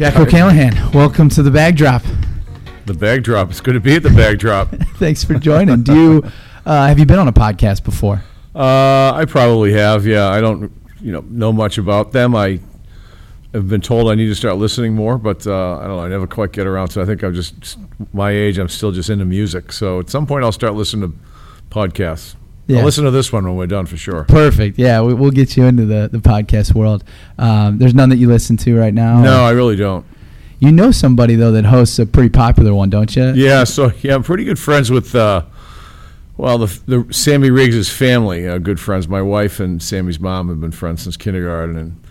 Jack O'Callahan, welcome to the bag drop. The bag drop. It's good to be at the bag drop. Thanks for joining. Do you uh, have you been on a podcast before? Uh, I probably have. Yeah, I don't, you know, know much about them. I have been told I need to start listening more, but uh, I don't know. I never quite get around. So I think I'm just my age. I'm still just into music. So at some point, I'll start listening to podcasts. Yeah. I'll listen to this one when we're done for sure. Perfect. Yeah, we, we'll get you into the, the podcast world. Um, there's none that you listen to right now. No, I really don't. You know somebody though that hosts a pretty popular one, don't you? Yeah, so yeah, I'm pretty good friends with. Uh, well, the, the Sammy Riggs' family, uh, good friends. My wife and Sammy's mom have been friends since kindergarten, and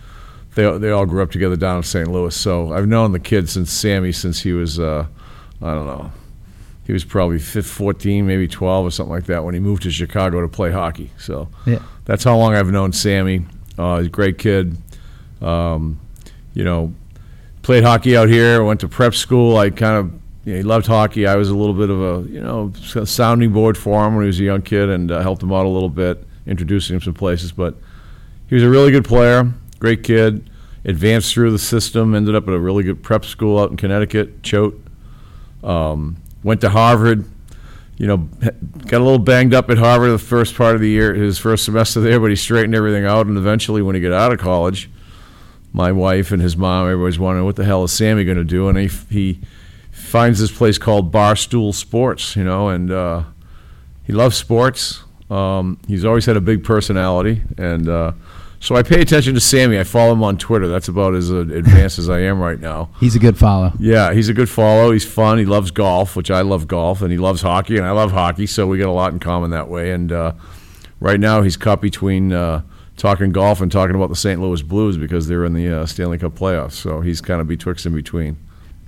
they they all grew up together down in St. Louis. So I've known the kid since Sammy since he was uh, I don't know, he was probably 15, 14, maybe 12 or something like that when he moved to Chicago to play hockey. So Yeah. that's how long I've known Sammy. Uh, he's a great kid. Um, you know, played hockey out here. Went to prep school. I kind of you know, he loved hockey. I was a little bit of a you know sounding board for him when he was a young kid and uh, helped him out a little bit, introducing him some places. But he was a really good player, great kid. Advanced through the system, ended up at a really good prep school out in Connecticut, Choate. Um, went to Harvard. You know, got a little banged up at Harvard the first part of the year, his first semester there, but he straightened everything out. And eventually, when he got out of college, my wife and his mom, everybody's wondering what the hell is Sammy going to do, and he he finds this place called Barstool Sports, you know, and uh, he loves sports. Um, he's always had a big personality, and uh, so I pay attention to Sammy. I follow him on Twitter. That's about as uh, advanced as I am right now. He's a good follow. Yeah, he's a good follow. He's fun. He loves golf, which I love golf, and he loves hockey, and I love hockey. So we got a lot in common that way. And uh, right now, he's caught between uh, talking golf and talking about the St. Louis Blues because they're in the uh, Stanley Cup playoffs. So he's kind of betwixt and between.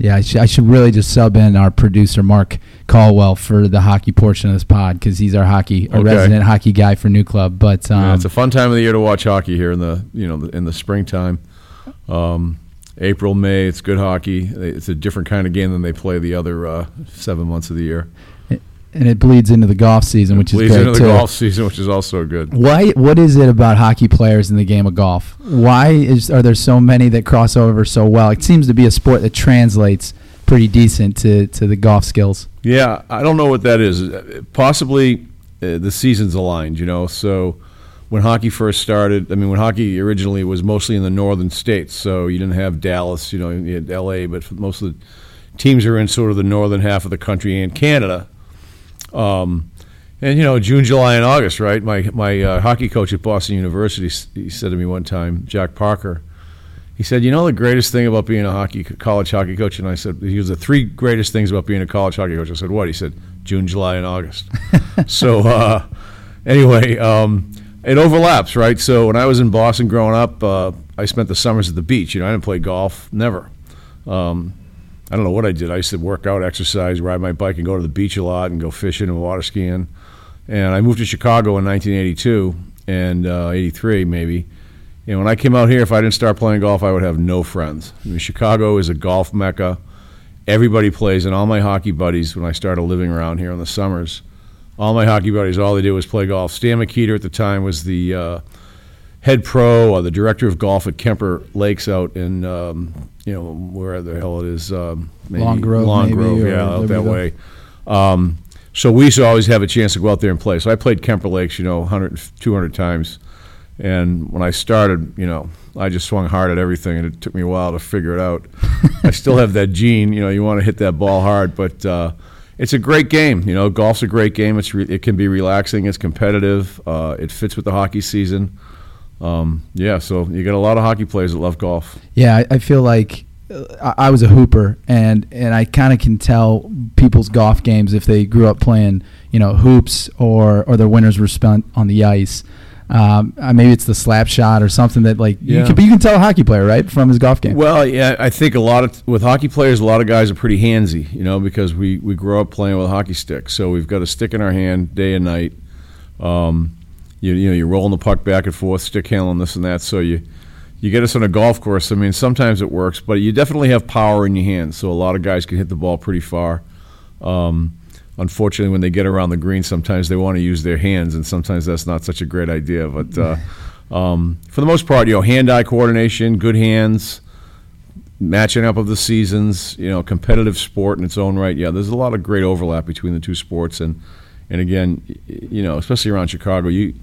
Yeah, I, sh- I should really just sub in our producer Mark Caldwell for the hockey portion of this pod because he's our hockey, our Okay. resident hockey guy for New Club. But um, yeah, it's a fun time of the year to watch hockey here in the you know the, in the springtime. Um, April, May, it's good hockey. It's a different kind of game than they play the other uh, seven months of the year. And it bleeds into the golf season, which is great into the too. golf season, which is also good. Why? What is it about hockey players in the game of golf? Why is are there so many that cross over so well? It seems to be a sport that translates pretty decent to, to the golf skills. Yeah, I don't know what that is. Possibly uh, the seasons aligned, you know. So when hockey first started, I mean, when hockey originally was mostly in the northern states, so you didn't have Dallas, you know, you had L.A., but most of the teams are in sort of the northern half of the country and Canada. Um, and you know, June, July, and August, right? My my uh, hockey coach at Boston University, he said to me one time, Jack Parker. He said, "You know the greatest thing about being a hockey college hockey coach?" And I said, "He was the three greatest things about being a college hockey coach." I said, "What?" He said, "June, July, and August." so uh, anyway, um, it overlaps, right? So when I was in Boston growing up, uh, I spent the summers at the beach. You know, I didn't play golf, never. Um, I don't know what I did. I used to work out, exercise, ride my bike, and go to the beach a lot, and go fishing and water skiing. And I moved to Chicago in 1982 and uh, 83 maybe. And when I came out here, if I didn't start playing golf, I would have no friends. I mean, Chicago is a golf mecca. Everybody plays, and all my hockey buddies, when I started living around here in the summers, all my hockey buddies, all they did was play golf. Stan McKeeter at the time was the uh, head pro or the director of golf at Kemper Lakes out in, um, you know, where the hell it is. Um, Long Grove, Long maybe, Grove, yeah, out that way. Um, so we used to always have a chance to go out there and play. So I played Kemper Lakes, you know, 100, 200 times. And when I started, you know, I just swung hard at everything, and it took me a while to figure it out. I still have that gene, you know, you want to hit that ball hard, but uh, it's a great game. You know, golf's a great game. It's re- it can be relaxing. It's competitive. Uh, it fits with the hockey season. Um, yeah, so you got a lot of hockey players that love golf. Yeah, I, I feel like uh, I, was a hooper, and and I kind of can tell people's golf games if they grew up playing, you know, hoops or or their winters were spent on the ice. Um, uh, maybe it's the slap shot or something that like you can, but you can tell a hockey player right from his golf game. Well, yeah, I think a lot of with hockey players, a lot of guys are pretty handsy, you know, because we we grow up playing with a hockey stick, so we've got a stick in our hand day and night. Um, you, you know, you're rolling the puck back and forth, stick handling this and that. So you you get us on a golf course. I mean, sometimes it works, but you definitely have power in your hands. So a lot of guys can hit the ball pretty far. Um, unfortunately, when they get around the green, sometimes they want to use their hands, and sometimes that's not such a great idea. But uh, um, for the most part, you know, hand-eye coordination, good hands, matching up of the seasons, you know, competitive sport in its own right. Yeah, there's a lot of great overlap between the two sports, and and again, you know, especially around Chicago, you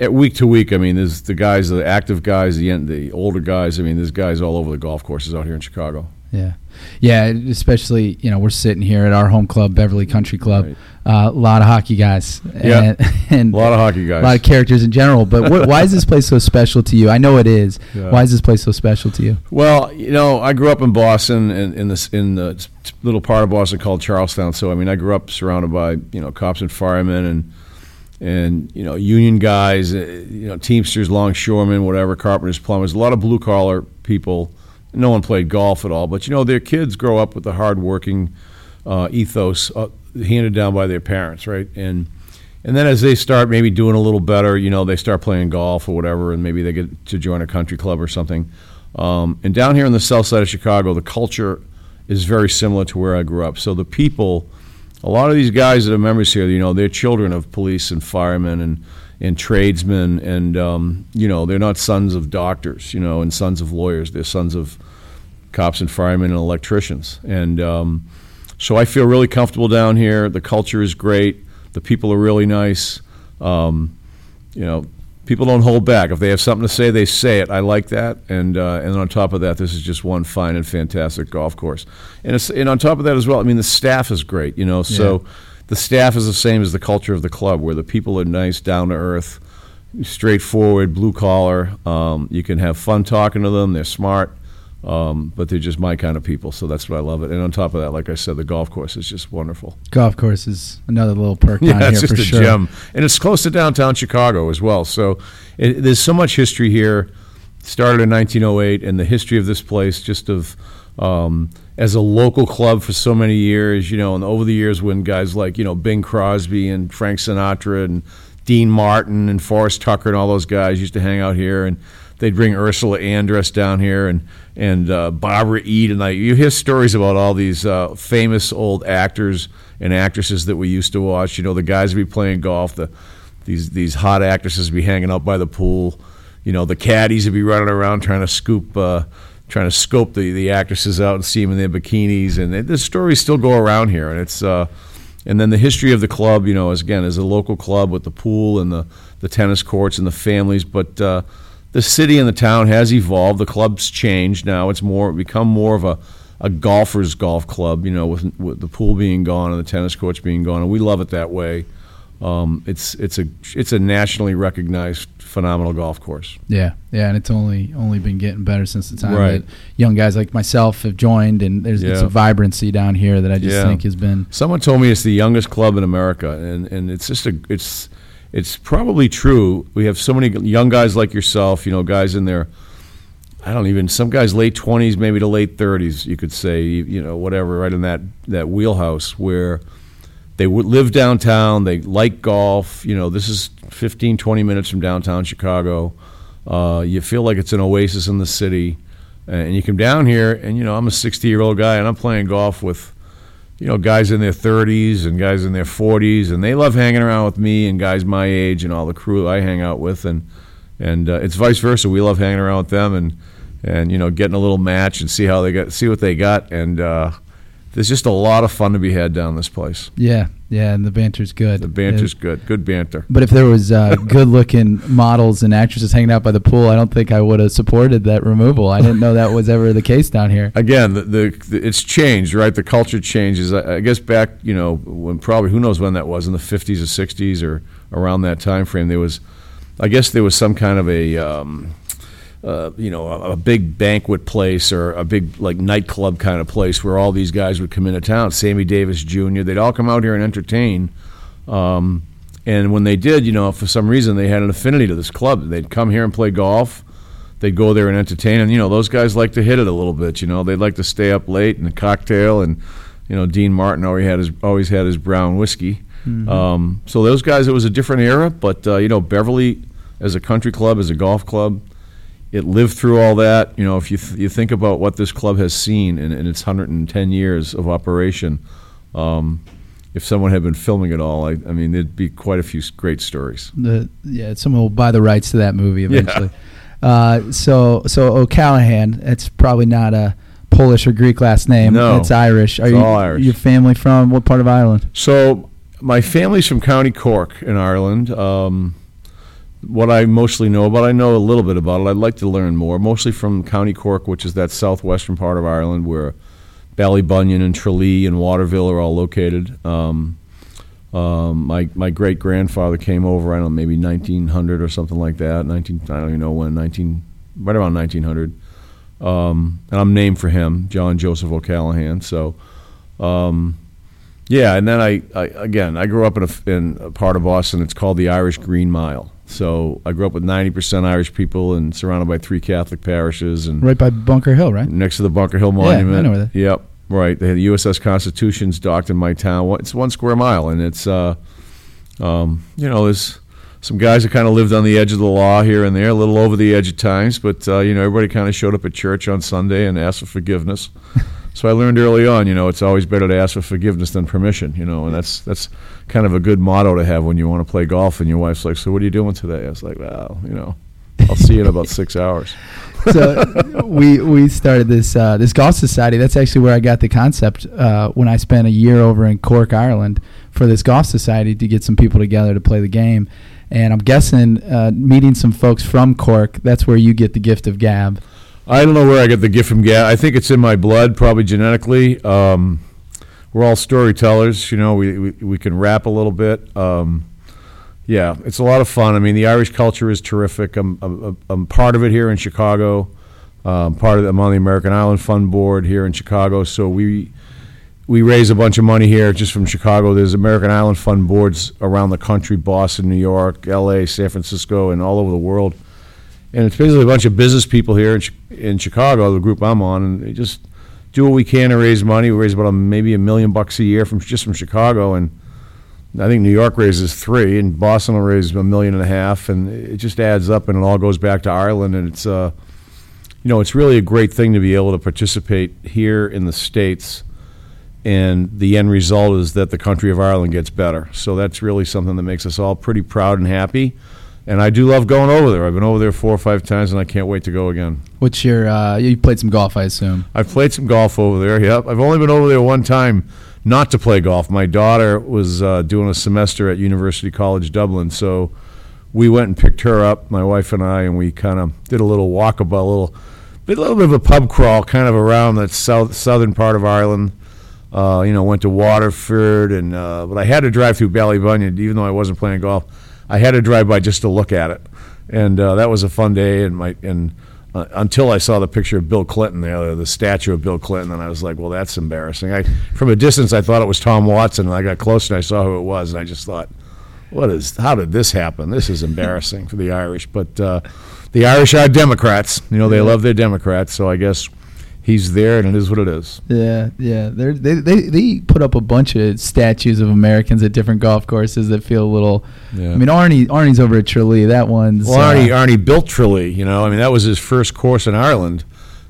at week to week. I mean, there's the guys, the active guys, the the older guys. I mean, there's guys all over the golf courses out here in Chicago. Yeah, yeah. Especially, you know, we're sitting here at our home club, Beverly Country Club. Right. Uh, a lot of hockey guys. Yeah. and, and A lot of hockey guys. a lot of characters in general. But wh- why is this place so special to you? I know it is. Yeah. Why is this place so special to you? Well, you know, I grew up in Boston, in, in this in the little part of Boston called Charlestown. So, I mean, I grew up surrounded by you know cops and firemen and and you know union guys, uh, you know Teamsters, longshoremen, whatever, carpenters, plumbers, a lot of blue collar people. No one played golf at all, but you know their kids grow up with the hardworking uh, ethos uh, handed down by their parents, right? And and then as they start maybe doing a little better, you know, they start playing golf or whatever, and maybe they get to join a country club or something. Um, and down here on the south side of Chicago, the culture is very similar to where I grew up. So the people, a lot of these guys that are members here, you know, they're children of police and firemen and and tradesmen, and um, you know, they're not sons of doctors, you know, and sons of lawyers. They're sons of cops and firemen and electricians. And um, so I feel really comfortable down here. The culture is great. The people are really nice. Um, you know, people don't hold back. If they have something to say, they say it. I like that. And uh, and on top of that, this is just one fine and fantastic golf course. And it's, and on top of that as well, I mean, the staff is great. You know, so the staff is the same as the culture of the club, where the people are nice, down to earth, straightforward, blue collar. Um, you can have fun talking to them. They're smart. Um, but they're just my kind of people, so that's what I love it. And on top of that, like I said, the golf course is just wonderful. Golf course is another little perk down Yeah, here it's just for a sure. gem, and it's close to downtown Chicago as well. So it, there's so much history here. Started in 1908, and the history of this place, just of um, as a local club for so many years, you know, and over the years when guys like you know Bing Crosby and Frank Sinatra and Dean Martin and Forrest Tucker and all those guys used to hang out here, and they'd bring Ursula Andress down here and and uh, Barbara Eden. Like you hear stories about all these uh, famous old actors and actresses that we used to watch. You know, the guys would be playing golf, the these these hot actresses would be hanging out by the pool. You know, the caddies would be running around trying to scoop. Uh, Trying to scope the, the actresses out and see them in their bikinis, and the stories still go around here, and it's uh, and then the history of the club, you know, is again as a local club with the pool and the, the tennis courts and the families, but uh, the city and the town has evolved. The club's changed now. It's more become more of a, a golfer's golf club, you know, with, with the pool being gone and the tennis courts being gone, and we love it that way. Um, it's it's a it's a nationally recognized phenomenal golf course. Yeah, yeah, and it's only only been getting better since the time Right. that young guys like myself have joined, and there's it's a vibrancy down here that I just Yeah. think has been. Someone told me it's the youngest club in America, and, and it's just a it's it's probably true. We have so many young guys like yourself, you know, guys in their I don't even some guys late twenties, maybe to late thirties, you could say, you know, whatever, right in that that wheelhouse where they would live downtown, they like golf. You know, this is 15, 20 minutes from downtown Chicago. Uh, you feel like it's an oasis in the city, and you come down here, and you know, I'm a 60 year old guy, and I'm playing golf with you know, guys in their 30s and guys in their 40s, and they love hanging around with me and guys my age and all the crew I hang out with, and and uh, it's vice versa. We love hanging around with them and and you know getting a little match and see how they got, see what they got, and uh, there's just a lot of fun to be had down this place. Yeah, yeah, and the banter's good. The banter's good, good banter. But if there was uh, good-looking models and actresses hanging out by the pool, I don't think I would have supported that removal. I didn't know that was ever the case down here. Again, the, the, the it's changed, right? The culture changes. I, I guess back, you know, when probably who knows when that was in the 50s or 60s or around that time frame, there was, I guess there was some kind of a, um, uh, you know, a, a big banquet place or a big like nightclub kind of place where all these guys would come into town. Sammy Davis Jr. They'd all come out here and entertain. Um, and when they did, you know, for some reason they had an affinity to this club. They'd come here and play golf. They'd go there and entertain. And you know, those guys like to hit it a little bit. You know, they'd like to stay up late and a cocktail. And you know, Dean Martin always had his always had his brown whiskey. Um, so those guys, it was a different era. But uh, you know, Beverly as a country club, as a golf club, it lived through all that. You know, if you th- you think about what this club has seen in, in its 110 years of operation, um, if someone had been filming it all, I, I mean, there'd be quite a few great stories. The yeah, someone will buy the rights to that movie eventually. Uh, so so O'Callahan, it's probably not a Polish or Greek last name. No. it's Irish. Are It's you all Irish. your family from what part of Ireland? So my family's from County Cork in Ireland. Um, what I mostly know about, I know a little bit about it. I'd like to learn more. Mostly from County Cork, which is that southwestern part of Ireland where Ballybunion and Tralee and Waterville are all located. Um, um, my my great grandfather came over. I don't know, maybe 1900 or something like that. 19, I don't even know when. 19, right around 1900. Um, and I'm named for him, John Joseph O'Callahan. So. Um, yeah, and then I, I again I grew up in a, in a part of Boston. It's called the Irish Green Mile. So I grew up with ninety percent Irish people and surrounded by three Catholic parishes and Right by Bunker Hill, right? next to the Bunker Hill Monument. Yeah, I know where that- Yep, right. They had the USS Constitution's docked in my town. It's one square mile, and it's uh, um, you know, there's some guys that kind of lived on the edge of the law here and there, a little over the edge at times, but uh, you know, everybody kind of showed up at church on Sunday and asked for forgiveness. so I learned early on, you know, it's always better to ask for forgiveness than permission, you know, and that's that's kind of a good motto to have when you want to play golf. And your wife's like, "So what are you doing today?" I was like, "Well, you know, I'll see you in about six hours." so we we started this uh, this golf society. That's actually where I got the concept uh, when I spent a year over in Cork, Ireland, for this golf society to get some people together to play the game. And I'm guessing uh, meeting some folks from Cork. That's where you get the gift of gab. I don't know where I get the gift from Gad. I think it's in my blood, probably genetically. Um, we're all storytellers, you know. We, we we can rap a little bit. Um, yeah, it's a lot of fun. I mean, the Irish culture is terrific. I'm I'm, I'm part of it here in Chicago. Um, part of the, I'm on the American Ireland Fund board here in Chicago. So we we raise a bunch of money here just from Chicago. There's American Ireland Fund boards around the country: Boston, New York, L.A., San Francisco, and all over the world and it's basically a bunch of business people here in, in Chicago, the group I'm on, and they just do what we can to raise money. We raise about a, maybe a million bucks a year from just from Chicago, and I think New York raises three, and Boston will raise a million and a half, and it just adds up, and it all goes back to Ireland, and it's uh, you know, it's really a great thing to be able to participate here in the states. And the end result is that the country of Ireland gets better. So that's really something that makes us all pretty proud and happy. And I do love going over there. I've been over there four or five times, and I can't wait to go again. What's your? Uh, you played some golf, I assume. I've played some golf over there. Yep, I've only been over there one time, not to play golf. My daughter was uh, doing a semester at University College Dublin, so we went and picked her up, my wife and I, and we kind of did a little walkabout, a little, a little bit of a pub crawl, kind of around that south southern part of Ireland. Uh, you know, went to Waterford, and uh, but I had to drive through Ballybunion, even though I wasn't playing golf. I had to drive by just to look at it, and uh, that was a fun day. And my and uh, until I saw the picture of Bill Clinton there, the statue of Bill Clinton, and I was like, well, that's embarrassing. I from a distance I thought it was Tom Watson, and I got closer and I saw who it was, and I just thought, what is? How did this happen? This is embarrassing for the Irish. But uh, the Irish are Democrats. You know, they love their Democrats. So I guess he's there, and it is what it is. Yeah, yeah. They're, they they they put up a bunch of statues of Americans at different golf courses that feel a little. Yeah. I mean, Arnie Arnie's over at Tralee. That one's. Well, Arnie, uh, Arnie built Tralee. You know, I mean, that was his first course in Ireland,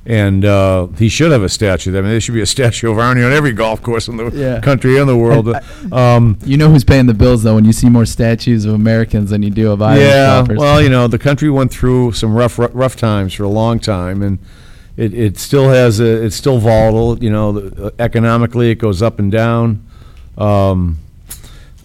and uh, he should have a statue. I mean, there should be a statue of Arnie on every golf course in the Yeah. country and the world. um, you know who's paying the bills though when you see more statues of Americans than you do of Irish yeah, golfers. well, you know, the country went through some rough, rough, rough times for a long time, and it, it still has a, it's still volatile. You know, uh, economically, it goes up and down. Um,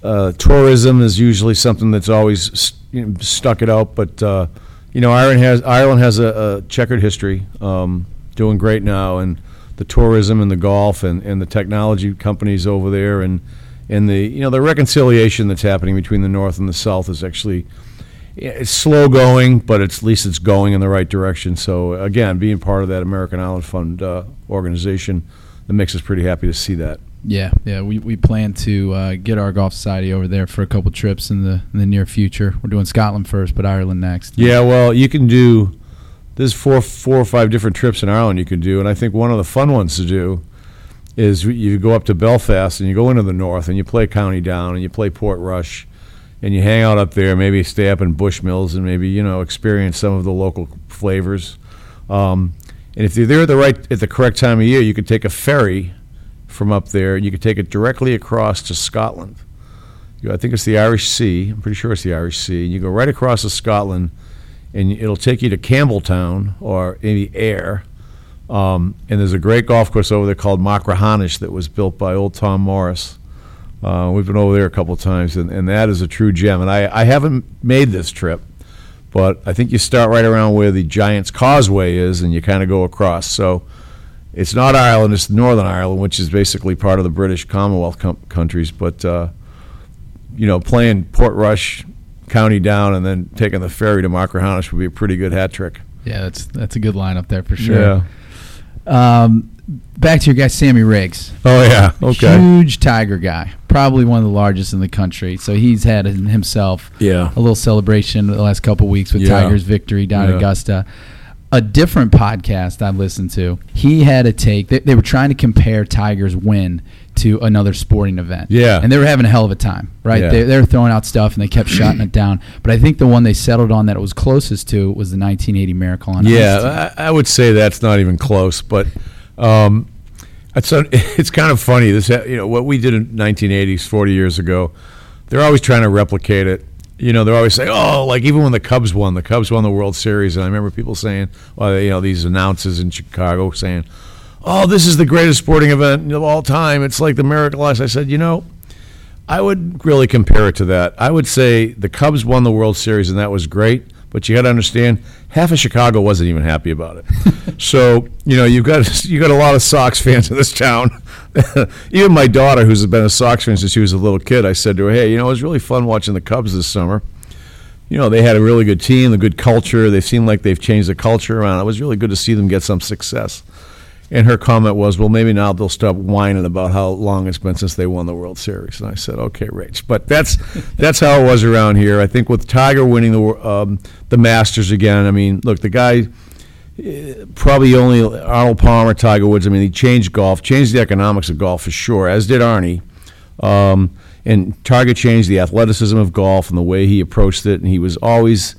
uh, tourism is usually something that's always you know, stuck it out, but uh, you know, Ireland has Ireland has a, a checkered history, um, doing great now, and the tourism and the golf and, and the technology companies over there, and and the you know the reconciliation that's happening between the north and the south is actually yeah, it's slow going, but it's, at least it's going in the right direction. So again, being part of that American Ireland Fund uh, organization, that makes us pretty happy to see that. yeah, yeah. We, we plan to uh, get our golf society over there for a couple trips in the in the near future. We're doing Scotland first, but Ireland next. Yeah, well, you can do. There's four, four or five different trips in Ireland you can do, and I think one of the fun ones to do is you go up to Belfast and you go into the north and you play County Down and you play Portrush, and you hang out up there. Maybe stay up in Bushmills and maybe you know experience some of the local flavors. Um, and if you're there at the right at the correct time of year, you could take a ferry from up there and you could take it directly across to Scotland. You- I think it's the Irish Sea. I'm pretty sure it's the Irish Sea. And you go right across to Scotland, and it'll take you to Campbeltown or maybe Ayr, Um, and there's a great golf course over there called Machrihanish that was built by old Tom Morris. Uh, we've been over there a couple of times, and, and that is a true gem. And I, I haven't made this trip, but I think you start right around where the Giants Causeway is, and you kind of go across. So it's not Ireland; it's Northern Ireland, which is basically part of the British Commonwealth com- countries. But uh, you know, playing Portrush County down and then taking the ferry to Machrihanish would be a pretty good hat trick. Yeah, that's that's a good lineup there for sure. Um, back to your guy Sammy Riggs. Oh yeah. Okay. Huge Tiger guy, probably one of the largest in the country. So he's had himself Yeah. a little celebration the last couple weeks with Yeah. Tiger's victory down Yeah. Augusta. A different podcast I've listened to, he had a take. They, they were trying to compare Tiger's win to another sporting event. Yeah. And they were having a hell of a time, right? Yeah. They, they were throwing out stuff and they kept shutting it down. But I think the one they settled on that it was closest to was the 1980 Miracle on Ice. Yeah, I, I would say that's not even close, but um, it's a, it's kind of funny. This you know what we did in 1980s, 40 years ago. They're always trying to replicate it. You know, they're always saying, "Oh, like even when the Cubs won, the Cubs won the World Series." And I remember people saying, well, you know, these announcers in Chicago saying, "Oh, this is the greatest sporting event of all time. It's like the Miracle Ice." I said, "You know, I would really compare it to that. I would say the Cubs won the World Series, and that was great. But you got to understand, half of Chicago wasn't even happy about it. so you know, you've got you got a lot of Sox fans in this town. even my daughter, who's been a Sox fan since she was a little kid, I said to her, "Hey, you know, it was really fun watching the Cubs this summer." You know, they had a really good team, a good culture. They seem like they've changed the culture around. It was really good to see them get some success. And her comment was, "Well, maybe now they'll stop whining about how long it's been since they won the World Series." And I said, "Okay, Rach." But that's that's how it was around here. I think with Tiger winning the um, the Masters again. I mean, look, the guy eh, probably only Arnold Palmer, Tiger Woods. I mean, he changed golf, changed the economics of golf for sure, as did Arnie. Um, and Tiger changed the athleticism of golf and the way he approached it, and he was always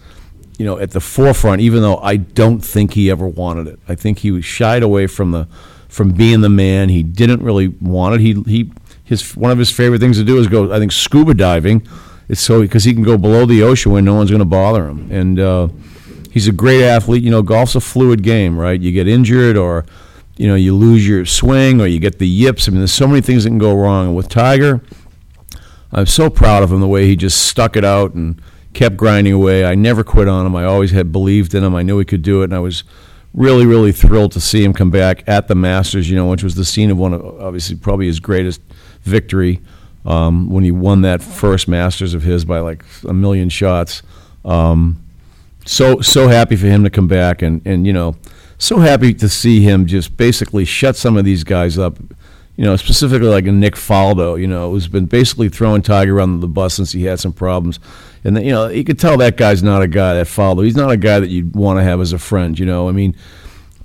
you know, at the forefront, even though I don't think he ever wanted it. I think he was shied away from the from being the man. He didn't really want it. He he his one of his favorite things to do is go. I think scuba diving. It's so because he can go below the ocean when no one's going to bother him, and uh, he's a great athlete. You know, golf's a fluid game, right? You get injured or you know you lose your swing or you get the yips. I mean, there's so many things that can go wrong. And with Tiger, I'm so proud of him the way he just stuck it out and kept grinding away. I never quit on him. I always had believed in him. I knew he could do it, and I was really, really thrilled to see him come back at the Masters. You know, which was the scene of one of obviously probably his greatest victory um, when he won that first Masters of his by like a million shots. Um, so so happy for him to come back, and and you know, so happy to see him just basically shut some of these guys up. You know, specifically like Nick Faldo, you know, who's been basically throwing Tiger under the bus since he had some problems. And, you know, you could tell that guy's not a guy, that Faldo. He's not a guy that you'd want to have as a friend, you know. I mean,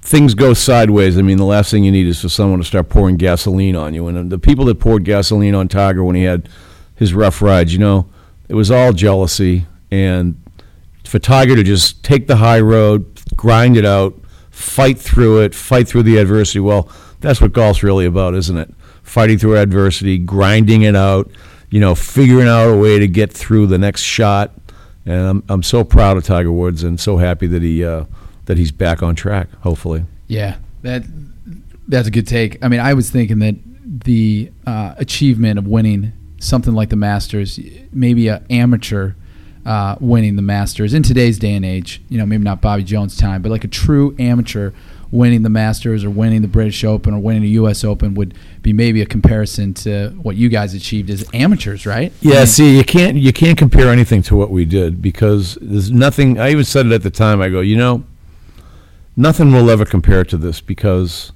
things go sideways. I mean, the last thing you need is for someone to start pouring gasoline on you. And the people that poured gasoline on Tiger when he had his rough rides, you know, it was all jealousy. And for Tiger to just take the high road, grind it out, fight through it, fight through the adversity, well, that's what golf's really about, isn't it? Fighting through adversity, grinding it out, you know, figuring out a way to get through the next shot. And I'm, I'm so proud of Tiger Woods and so happy that he uh, that he's back on track. Hopefully, Yeah, that that's a good take. I mean, I was thinking that the uh, achievement of winning something like the Masters, maybe a amateur uh, winning the Masters in today's day and age, you know, maybe not Bobby Jones' time, but like a true amateur winning the Masters or winning the British Open or winning the U.S. Open would be maybe a comparison to what you guys achieved as amateurs, right? I Yeah, mean, see, you can't you can't compare anything to what we did because there's nothing. I even said it at the time. I go, you know, nothing will ever compare to this because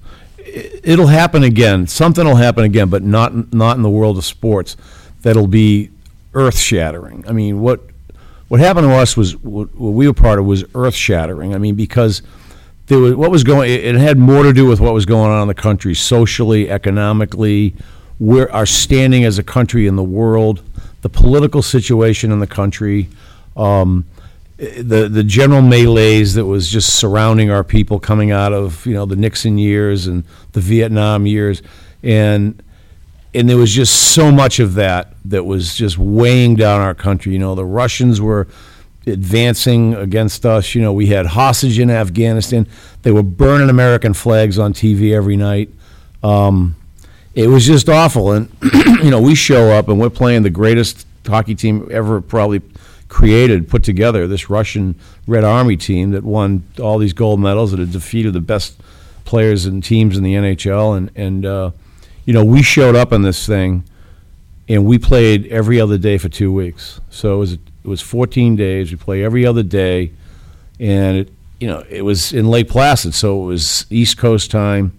it'll happen again. Something will happen again, but not not in the world of sports. That'll be earth shattering. I mean, what what happened to us was what we were part of was earth shattering. I mean, because there was what was going. It had more to do with what was going on in the country, socially, economically, where our standing as a country in the world, the political situation in the country, um, the the general melees that was just surrounding our people coming out of you know the Nixon years and the Vietnam years, and and there was just so much of that that was just weighing down our country. You know, the Russians were advancing against us. You know, we had hostage in Afghanistan. They were burning American flags on TV every night. Um, it was just awful. And, you know, we show up and we're playing the greatest hockey team ever probably created, put together, this Russian Red Army team that won all these gold medals that had defeated the best players and teams in the NHL. And, and uh, you know, we showed up in this thing and we played every other day for two weeks. So it was, it was 14 days. We play every other day. And, it, you know, it was in Lake Placid, so it was East Coast time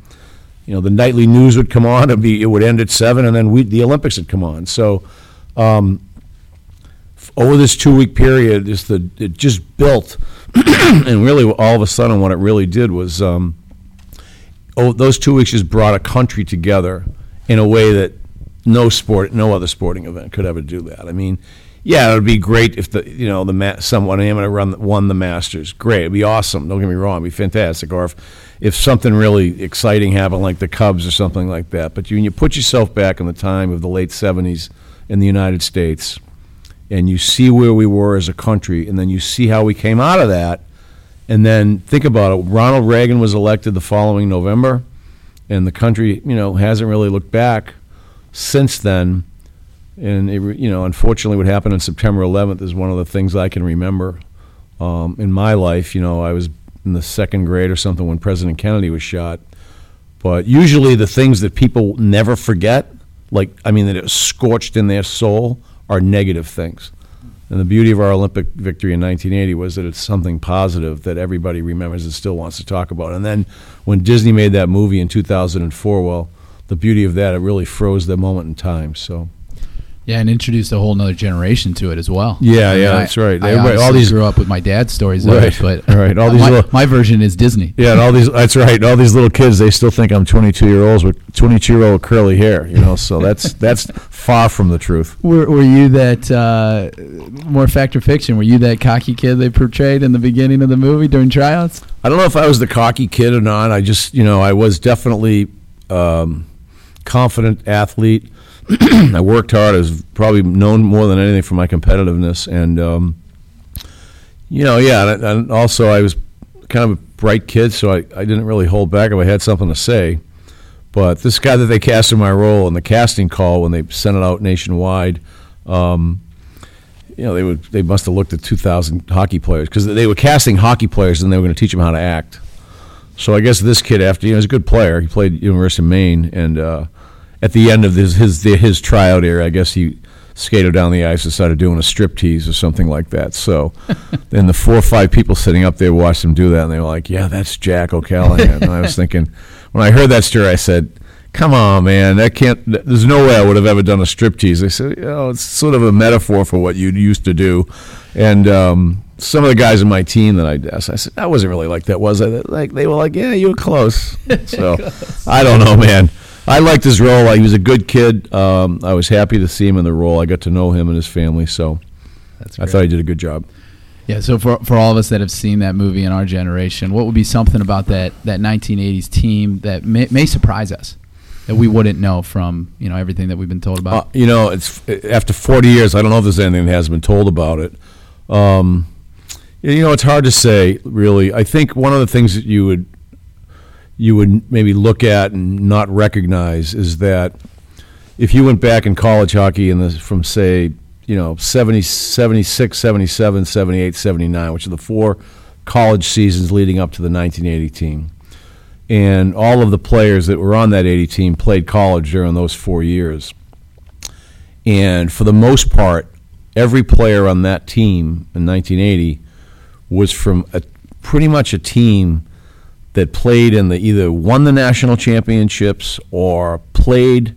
you know, the nightly news would come on. It'd be, it would end at seven, and then we, the Olympics would come on. So, um, over this two-week period, just the it just built, and really, all of a sudden, what it really did was, um, oh, those two weeks just brought a country together in a way that no sport, no other sporting event could ever do that. I mean, yeah, it would be great if the you know the ma- someone amateur run won the Masters. Great, it'd be awesome. Don't get me wrong, it'd be fantastic. Or if if something really exciting happened, like the Cubs or something like that. But you, when you put yourself back in the time of the late '70s in the United States, and you see where we were as a country, and then you see how we came out of that, and then think about it. Ronald Reagan was elected the following November, and the country, you know, hasn't really looked back since then and it, you know, unfortunately, what happened on September 11th is one of the things I can remember um, in my life. You know, I was in the second grade or something when President Kennedy was shot. But usually, the things that people never forget, like I mean, that it scorched in their soul, are negative things. And the beauty of our Olympic victory in 1980 was that it's something positive that everybody remembers and still wants to talk about. And then when Disney made that movie in 2004, well, the beauty of that, it really froze the moment in time. So. Yeah, and introduced a whole nother generation to it as well. Yeah, I mean, yeah, I- that's right. I all these- grew up with my dad's stories Right, it, but right, all these my, little- my version is Disney. Yeah, and all these that's right. All these little kids, they still think I'm 22 year olds with 22 year old curly hair. You know, so that's that's far from the truth. Were, were you that uh, more fact or fiction? Were you that cocky kid they portrayed in the beginning of the movie during tryouts? I don't know if I was the cocky kid or not. I just, you know, I was definitely um, confident athlete. I worked hard. I was probably known more than anything for my competitiveness, and um, you know, yeah, and, and also I was kind of a bright kid, so I, I didn't really hold back if I had something to say. But this guy that they cast in my role in the casting call when they sent it out nationwide, um, you know, they would they must have looked at 2,000 hockey players because they were casting hockey players and they were going to teach them how to act. So I guess this kid, after you know, he's a good player. He played University of Maine, and uh, at the end of his his his tryout era, I guess he skated down the ice and started doing a strip tease or something like that. So then the four or five people sitting up there watched him do that, and they were like, "Yeah, that's Jack O'Callahan." and I was thinking, when I heard that story, I said. Come on, man! That can't. There's no way I would have ever done a strip tease. They said, you know, it's sort of a metaphor for what you used to do, and um, some of the guys in my team that I asked, I said, that wasn't really like that, was I? Like they were like, yeah, you were close. So I don't know, man. I liked his role. He was a good kid. Um, I was happy to see him in the role. I got to know him and his family, so That's I thought he did a good job. Yeah, so for for all of us that have seen that movie in our generation, what would be something about that that 1980s team that may, may surprise us that we wouldn't know from you know everything that we've been told Uh, about? you know, it's after 40 years. I don't know if there's anything that hasn't been told about it. Um, you know, it's hard to say. Really, I think one of the things that you would you would maybe look at and not recognize is that if you went back in college hockey in the from say you know 70 76 77 78 79 which are the four college seasons leading up to the 1980 team and all of the players that were on that 80 team played college during those four years. And for the most part every player on that team in 1980 was from a, pretty much a team that played in the either won the national championships or played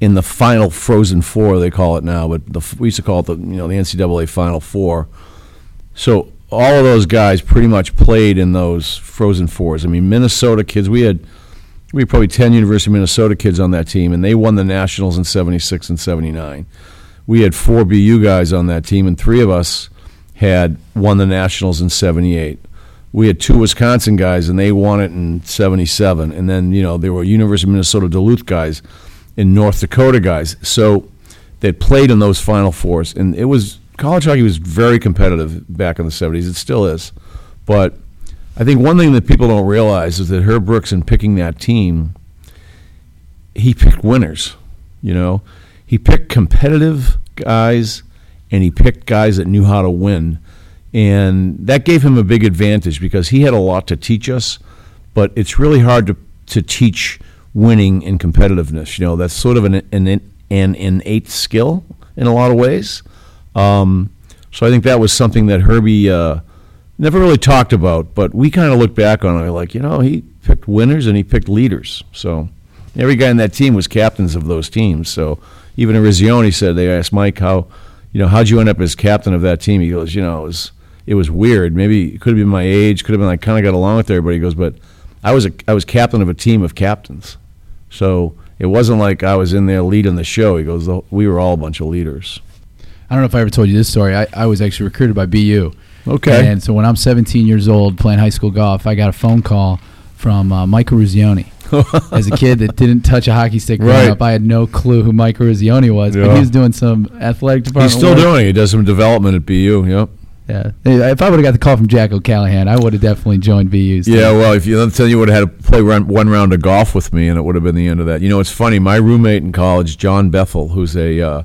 in the final Frozen Four they call it now, but the, we used to call it the you know the NCAA Final Four. So all of those guys pretty much played in those Frozen Fours. I mean, Minnesota kids. We had we had probably ten University of Minnesota kids on that team, and they won the nationals in '76 and '79. We had four BU guys on that team, and three of us had won the nationals in '78 we had two Wisconsin guys, and they won it in '77. And then you know there were University of Minnesota Duluth guys, and North Dakota guys. So that played in those Final Fours, and it was college hockey was very competitive back in the 70s. It still is. But I think one thing that people don't realize is that Herb Brooks, in picking that team, he picked winners. You know, he picked competitive guys and he picked guys that knew how to win. And that gave him a big advantage because he had a lot to teach us, but it's really hard to, to teach winning and competitiveness. You know, that's sort of an, an, an innate skill in a lot of ways. Um, so I think that was something that Herbie uh, never really talked about, but we kind of look back on it like, you know, he picked winners and he picked leaders. So every guy in that team was captains of those teams. So even Eruzione said they asked Mike how, you know, how'd you end up as captain of that team? He goes, you know, it was it was weird. Maybe it could have been my age, could have been I kind of got along with everybody. He goes, but I was a I was captain of a team of captains. So it wasn't like I was in there leading the show. He goes, we were all a bunch of leaders. I don't know if I ever told you this story. I, I was actually recruited by BU. Okay. And so when I'm 17 years old playing high school golf, I got a phone call from uh, Mike Eruzione. As a kid that didn't touch a hockey stick growing Right. up, I had no clue who Mike Eruzione was, but Yeah. he was doing some athletic department. He's still work. doing it. He does some development at BU. Yep. Yeah. If I would have got the call from Jack O'Callahan, I would have definitely joined BU's. team. Yeah, well, if you let me tell you would have had to play one round of golf with me, and it would have been the end of that. You know, it's funny. My roommate in college, John Bethel, who's a uh,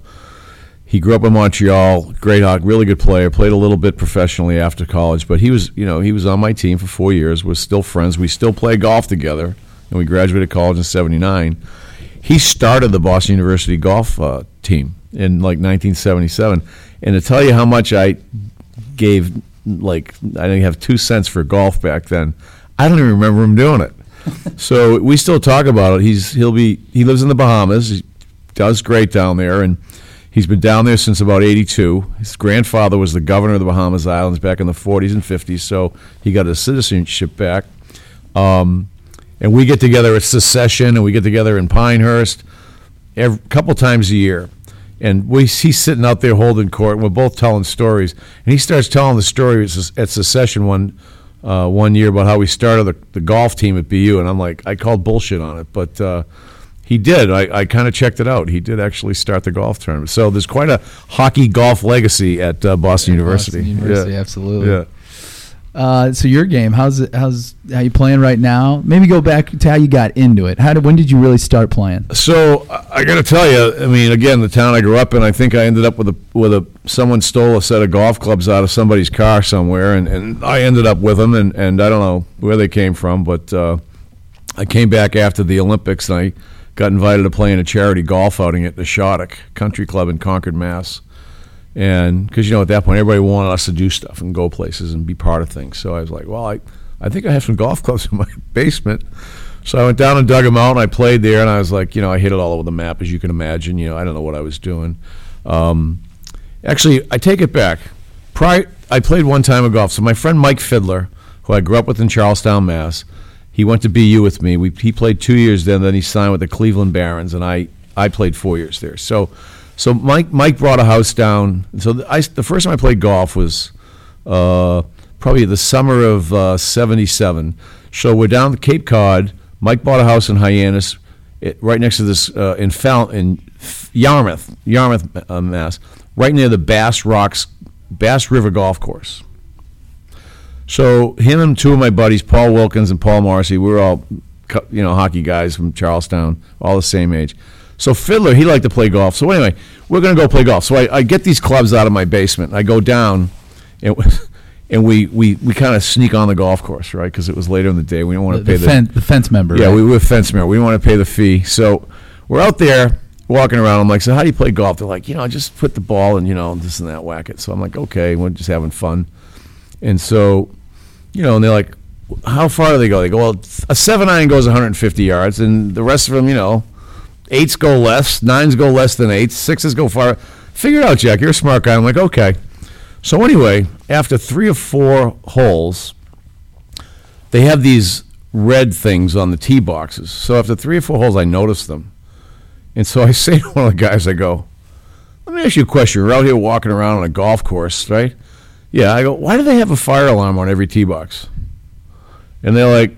he grew up in Montreal, great hockey, really good player. Played a little bit professionally after college, but he was, you know, he was on my team for four years. We're still friends. We still play golf together, and we graduated college in '79. He started the Boston University golf uh, team in like 1977, and to tell you how much I gave like I didn't have two cents for golf back then. I don't even remember him doing it. so we still talk about it. He's he'll be he lives in the Bahamas. He does great down there, and he's been down there since about '82. His grandfather was the governor of the Bahamas Islands back in the '40s and '50s, so he got his citizenship back. Um, and we get together at Secession, and we get together in Pinehurst a couple times a year. And we he's sitting out there holding court, and we're both telling stories. And he starts telling the story at Secession one uh, one year about how we started the, the golf team at BU, and I'm like, I called bullshit on it, but uh, he did. I, I kind of checked it out. He did actually start the golf tournament. So there's quite a hockey golf legacy at uh, Boston University. Boston University, Yeah. absolutely. Yeah. Uh, so your game, how's it? How's how you playing right now? Maybe go back to how you got into it. How did when did you really start playing? So I- got to tell you, I mean, again, the town I grew up in, I think I ended up with a with a someone stole a set of golf clubs out of somebody's car somewhere, and, and I ended up with them, and, and I don't know where they came from, but uh, I came back after the Olympics, and I got invited to play in a charity golf outing at the Shoddock Country Club in Concord, Mass. And because you know at that point everybody wanted us to do stuff and go places and be part of things, so I was like, well, I I think I have some golf clubs in my basement. So I went down and dug them out, and I played there, and I was like, you know, I hit it all over the map, as you can imagine. You know, I don't know what I was doing. Um, actually, I take it back. Prior, I played one time of golf. So my friend Mike Fidler, who I grew up with in Charlestown, Mass, he went to BU with me. We, he played two years there, then he signed with the Cleveland Barons, and I, I played four years there. So, so Mike Mike brought a house down. So the, I, the first time I played golf was uh, probably the summer of uh, '77. So we're down at Cape Cod. Mike bought a house in Hyannis, it, right next to this uh, in Fal- in Yarmouth, Yarmouth, uh, Mass, right near the Bass Rocks, Bass River Golf Course. So him and two of my buddies, Paul Wilkins and Paul Morrissey, we were all, you know, hockey guys from Charlestown, all the same age. So Fidler, he liked to play golf. So anyway, we're going to go play golf. So I, I get these clubs out of my basement. I go down, and, and we, we, we kind of sneak on the golf course, right? Because it was later in the day. We don't want to pay the, the fen- the fence member. yeah, right? we were fence man. We didn't want to pay the fee. So we're out there walking around. I'm like, so how do you play golf? They're like, you know, just put the ball and, you know, this and that, whack it. So I'm like, okay, we're just having fun. And so, you know, and they're like, how far do they go? They go, well, a seven iron goes 150 yards, and the rest of them, you know, eights go less, nines go less than eights, sixes go far. Figure it out, Jack. You're a smart guy. I'm like, okay. So anyway, after three or four holes, they have these red things on the tee boxes. So after three or four holes, I noticed them. And so I say to one of the guys, I go, let me ask you a question. You're out here walking around on a golf course, right? Yeah. I go, why do they have a fire alarm on every tee box? And they're like,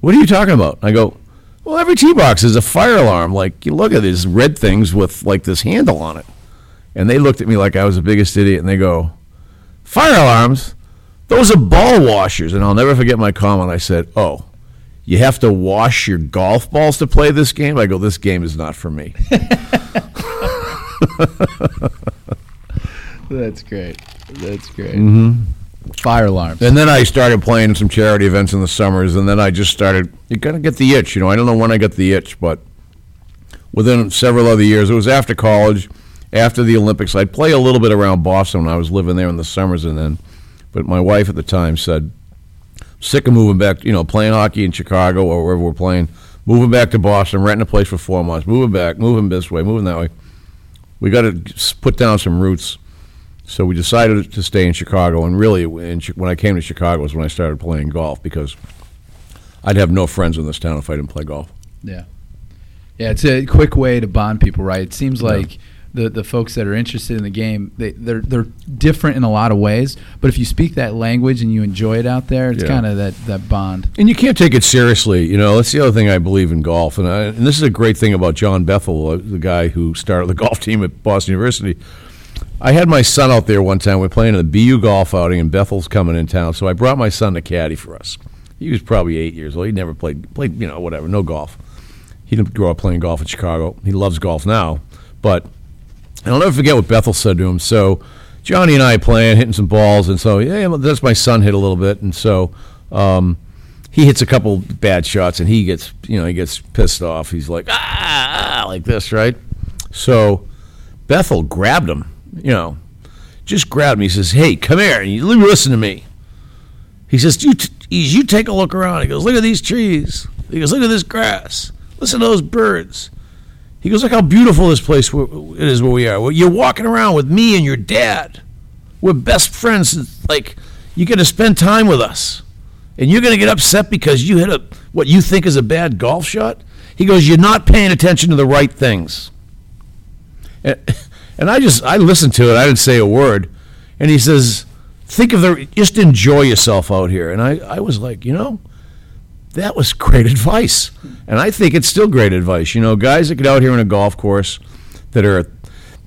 what are you talking about? I go, well, every tee box is a fire alarm. Like, you look at these red things with like this handle on it. and they looked at me like I was the biggest idiot, and they go, "Fire alarms? Those are ball washers." And I'll never forget my comment. I said, "Oh." You have to wash your golf balls to play this game. I go, this game is not for me. That's great. That's great. Mm-hmm. Fire alarms. And then I started playing some charity events in the summers, and then I just started. You of get the itch, you know. I don't know when I got the itch, but within several other years, it was after college, after the Olympics. I'd play a little bit around Boston when I was living there in the summers, and then, but my wife at the time said, "Sick of moving back, you know, playing hockey in Chicago or wherever we're playing, moving back to Boston, renting a place for four months, moving back, moving this way, moving that way. We got to put down some roots." So we decided to stay in Chicago, and really, in, when I came to Chicago was when I started playing golf because I'd have no friends in this town if I didn't play golf. Yeah, yeah, it's a quick way to bond people, right? It seems like. Yeah. The, the folks that are interested in the game they, they're they're different in a lot of ways but if you speak that language and you enjoy it out there it's yeah. kind of that, that bond and you can't take it seriously you know that's the other thing I believe in golf and, I, and this is a great thing about John Bethel uh, the guy who started the golf team at Boston University I had my son out there one time. We are playing the BU golf outing, and Bethel's coming in town. So I brought my son to caddy for us. He was probably eight years old. He never played, played you know, whatever, no golf. He didn't grow up playing golf in Chicago. He loves golf now. But I'll never forget what Bethel said to him. So Johnny and I playing, hitting some balls, and so yeah, that's my son hit a little bit, and so um, he hits a couple bad shots, and he gets, you know, he gets pissed off. He's like ah, like this, right? So Bethel grabbed him you know, just grabbed me. He says, "Hey, come here. And you listen to me." He says, "You, t- you take a look around." He goes, "Look at these trees." He goes, "Look at this grass. Listen to those birds." He goes, "Look how beautiful this place it is where we are. Well, You're walking around with me and your dad. We're best friends. Like you're gonna spend time with us, and you're going to get upset because you hit a what you think is a bad golf shot." He goes, "You're not paying attention to the right things." And, and I just I listened to it. I didn't say a word. And he says, "Think of the just enjoy yourself out here." And I I was like, you know, that was great advice. And I think it's still great advice. You know, guys that get out here on a golf course that are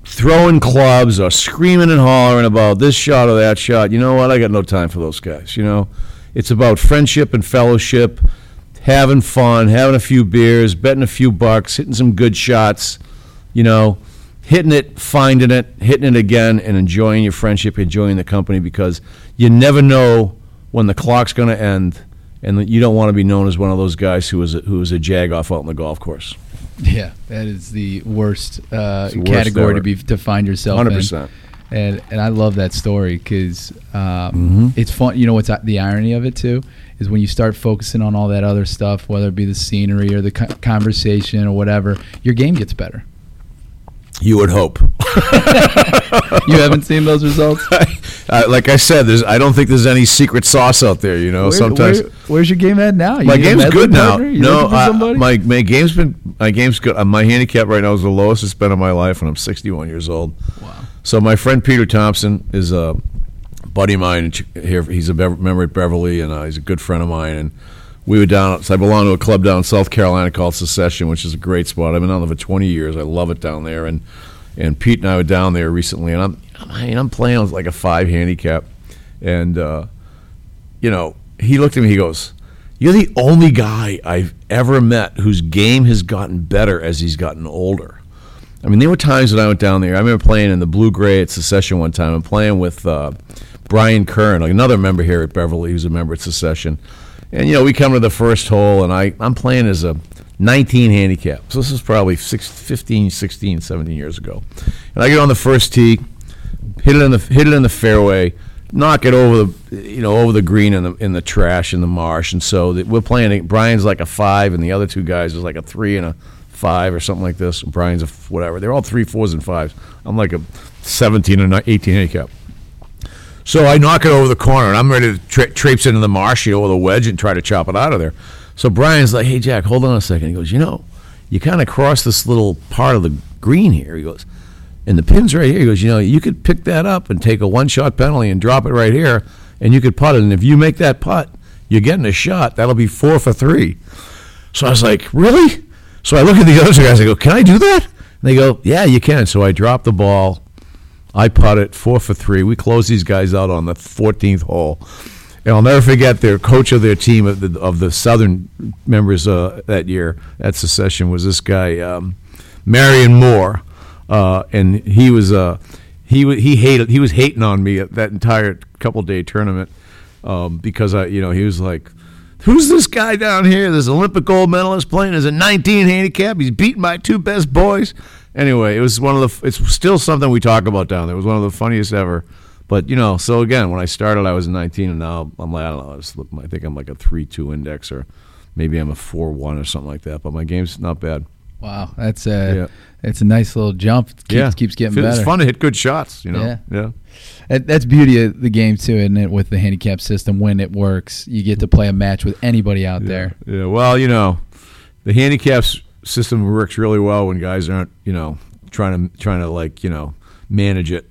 throwing clubs or screaming and hollering about this shot or that shot. You know what? I got no time for those guys. You know, it's about friendship and fellowship, having fun, having a few beers, betting a few bucks, hitting some good shots. You know, hitting it, finding it, hitting it again, and enjoying your friendship, enjoying the company because you never know when the clock's going to end, and you don't want to be known as one of those guys who is a, who is a jag off out on the golf course. Yeah, that is the worst, uh, the worst category ever. to be to find yourself 100%. And and I love that story because um, mm-hmm. it's fun. You know what's the irony of it too is when you start focusing on all that other stuff, whether it be the scenery or the conversation or whatever, your game gets better. You would hope. you haven't seen those results. uh, like I said, there's. I don't think there's any secret sauce out there. You know, where, sometimes. Where, where's your game at now? You my game's good now. No, uh, my my game's been my game's good. My handicap right now is the lowest it's been in my life, and I'm 61 years old. Wow. So my friend Peter Thompson is a buddy of mine here. He's a member at Beverly, and uh, he's a good friend of mine, and we were down. So I belong to a club down in South Carolina called Secession, which is a great spot. I've been down there for 20 years. I love it down there. And and Pete and I were down there recently, and I'm I'm, I'm playing with like a five handicap, and uh, you know he looked at me. He goes, "You're the only guy I've ever met whose game has gotten better as he's gotten older." I mean, there were times when I went down there. I remember playing in the blue gray at Secession one time. I'm playing with uh, Brian Kern, another member here at Beverly, who's a member at Secession and you know, we come to the first hole, and I I'm playing as a 19 handicap. So this is probably six, 15, 16, 17 years ago. And I get on the first tee, hit it in the hit it in the fairway, knock it over the you know over the green in the in the trash in the marsh. And so the, we're playing. Brian's like a five, and the other two guys is like a three and a five or something like this. Brian's a whatever. They're all three fours and fives. I'm like a 17 and 18 handicap. So I knock it over the corner, and I'm ready to tra- traipse into the marsh, you know, with a wedge and try to chop it out of there. So Brian's like, "Hey Jack, hold on a second. He goes, "You know, you kind of cross this little part of the green here." He goes, "And the pin's right here." He goes, "You know, you could pick that up and take a one-shot penalty and drop it right here, and you could putt it. And if you make that putt, you're getting a shot. That'll be four for three." So I was like, "Really?" So I look at the other guys. I go, "Can I do that?" And they go, "Yeah, you can." So I drop the ball I putt it four for three. We close these guys out on the 14th hole. And I'll never forget their coach of their team of the, of the Southern members uh, that year at Secession was this guy, um, Marion Moore. Uh, and he was uh, he he hated he was hating on me at that entire couple day tournament um, because I you know he was like, who's this guy down here? This Olympic gold medalist playing as a 19 handicap. He's beaten my two best boys. Anyway, it was one of the. It's still something we talk about down there. It was one of the funniest ever. But you know, so again, when I started, I was 19, and now I'm like I don't know. I, just look, I think I'm like a three-two index, or maybe I'm a four-one or something like that. But my game's not bad. Wow, that's a Yeah. it's a nice little jump. It keeps, yeah, keeps getting It's better. fun to hit good shots. You know. Yeah. yeah. That, that's beauty of the game too, isn't it? With the handicap system, when it works, you get to play a match with anybody out there. Yeah, well, you know, the handicaps system works really well when guys aren't, you know, trying to trying to like, you know, manage it.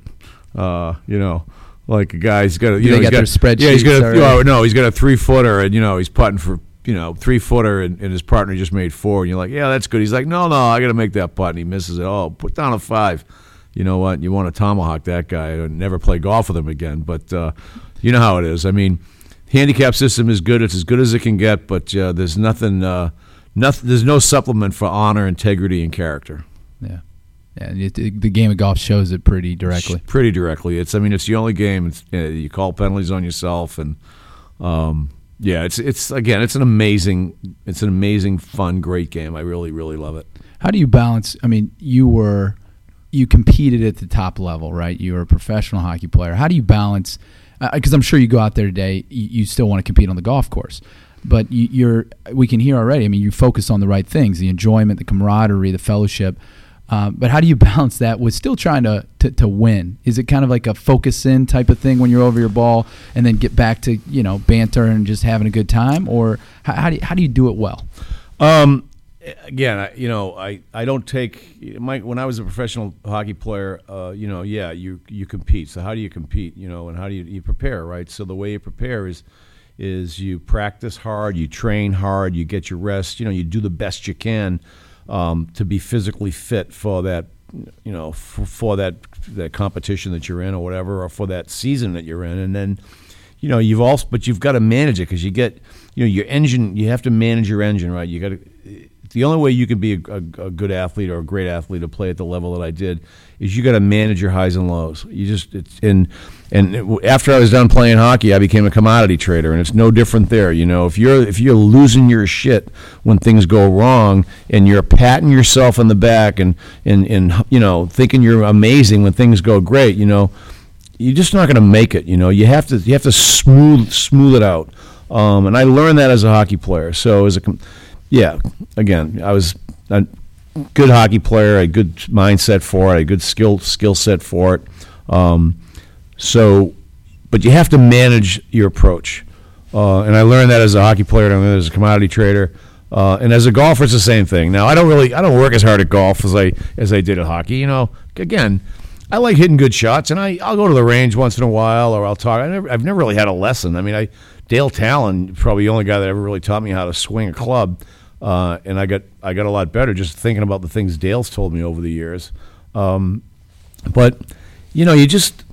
Uh, you know, like a guy's got a, you know, he's got their Yeah, he's got a, oh, no, he's got a three footer, and you know, he's putting for you know three footer, and, and his partner just made four, and you're like, yeah, that's good. He's like, no, no, I got to make that putt, and he misses it. Oh, put down a five. You know what? You want to tomahawk that guy and never play golf with him again. But uh, you know how it is. I mean, handicap system is good. It's as good as it can get, but uh, there's nothing, uh, nothing. There's no supplement for honor, integrity, and character. Yeah, yeah. and it, the game of golf shows it pretty directly. Pretty directly. It's. I mean, it's the only game. It's, uh, you call penalties on yourself, and um, yeah, it's. It's again. It's an amazing. It's an amazing, fun, great game. I really, really love it. How do you balance? I mean, you were you competed at the top level, right? You were a professional hockey player. How do you balance? Because I'm sure you go out there today, you, you still want to compete on the golf course, but you, you're. We can hear already. I mean, you focus on the right things: the enjoyment, the camaraderie, the fellowship. Um, but how do you balance that with still trying to, to to win? Is it kind of like a focus in type of thing when you're over your ball, and then get back to you know banter and just having a good time, or how, how do you, how do you do it well? Um, again, I, you know, I, I don't take my when I was a professional hockey player. Uh, you know, yeah, you you compete. So how do you compete? You know, and how do you, you prepare? Right. So the way you prepare is is you practice hard, you train hard, you get your rest. You know, you do the best you can um, to be physically fit for that. You know, for, for that that competition that you're in, or whatever, or for that season that you're in, and then you know you've also but you've got to manage it because you get you know your engine you have to manage your engine right you got to the only way you can be a, a, a good athlete or a great athlete to play at the level that I did is you got to manage your highs and lows you just it's and and after I was done playing hockey I became a commodity trader and it's no different there you know if you're if you're losing your shit when things go wrong and you're patting yourself in the back and and and you know thinking you're amazing when things go great you know you're just not going to make it. You know, you have to you have to smooth smooth it out. Um, and I learned that as a hockey player. So as a, yeah, again, I was a good hockey player, a good mindset for it, a good skill skill set for it. Um, so, but you have to manage your approach. Uh, and I learned that as a hockey player, and as a commodity trader. Uh, and as a golfer, it's the same thing. Now, I don't really, I don't work as hard at golf as I as I did at hockey. You know, again, I like hitting good shots, and I I'll go to the range once in a while, or I'll talk. I never, I've never really had a lesson. I mean, I Dale Tallon, probably the only guy that ever really taught me how to swing a club, uh, and I got I got a lot better just thinking about the things Dale's told me over the years. Um, but you know, you just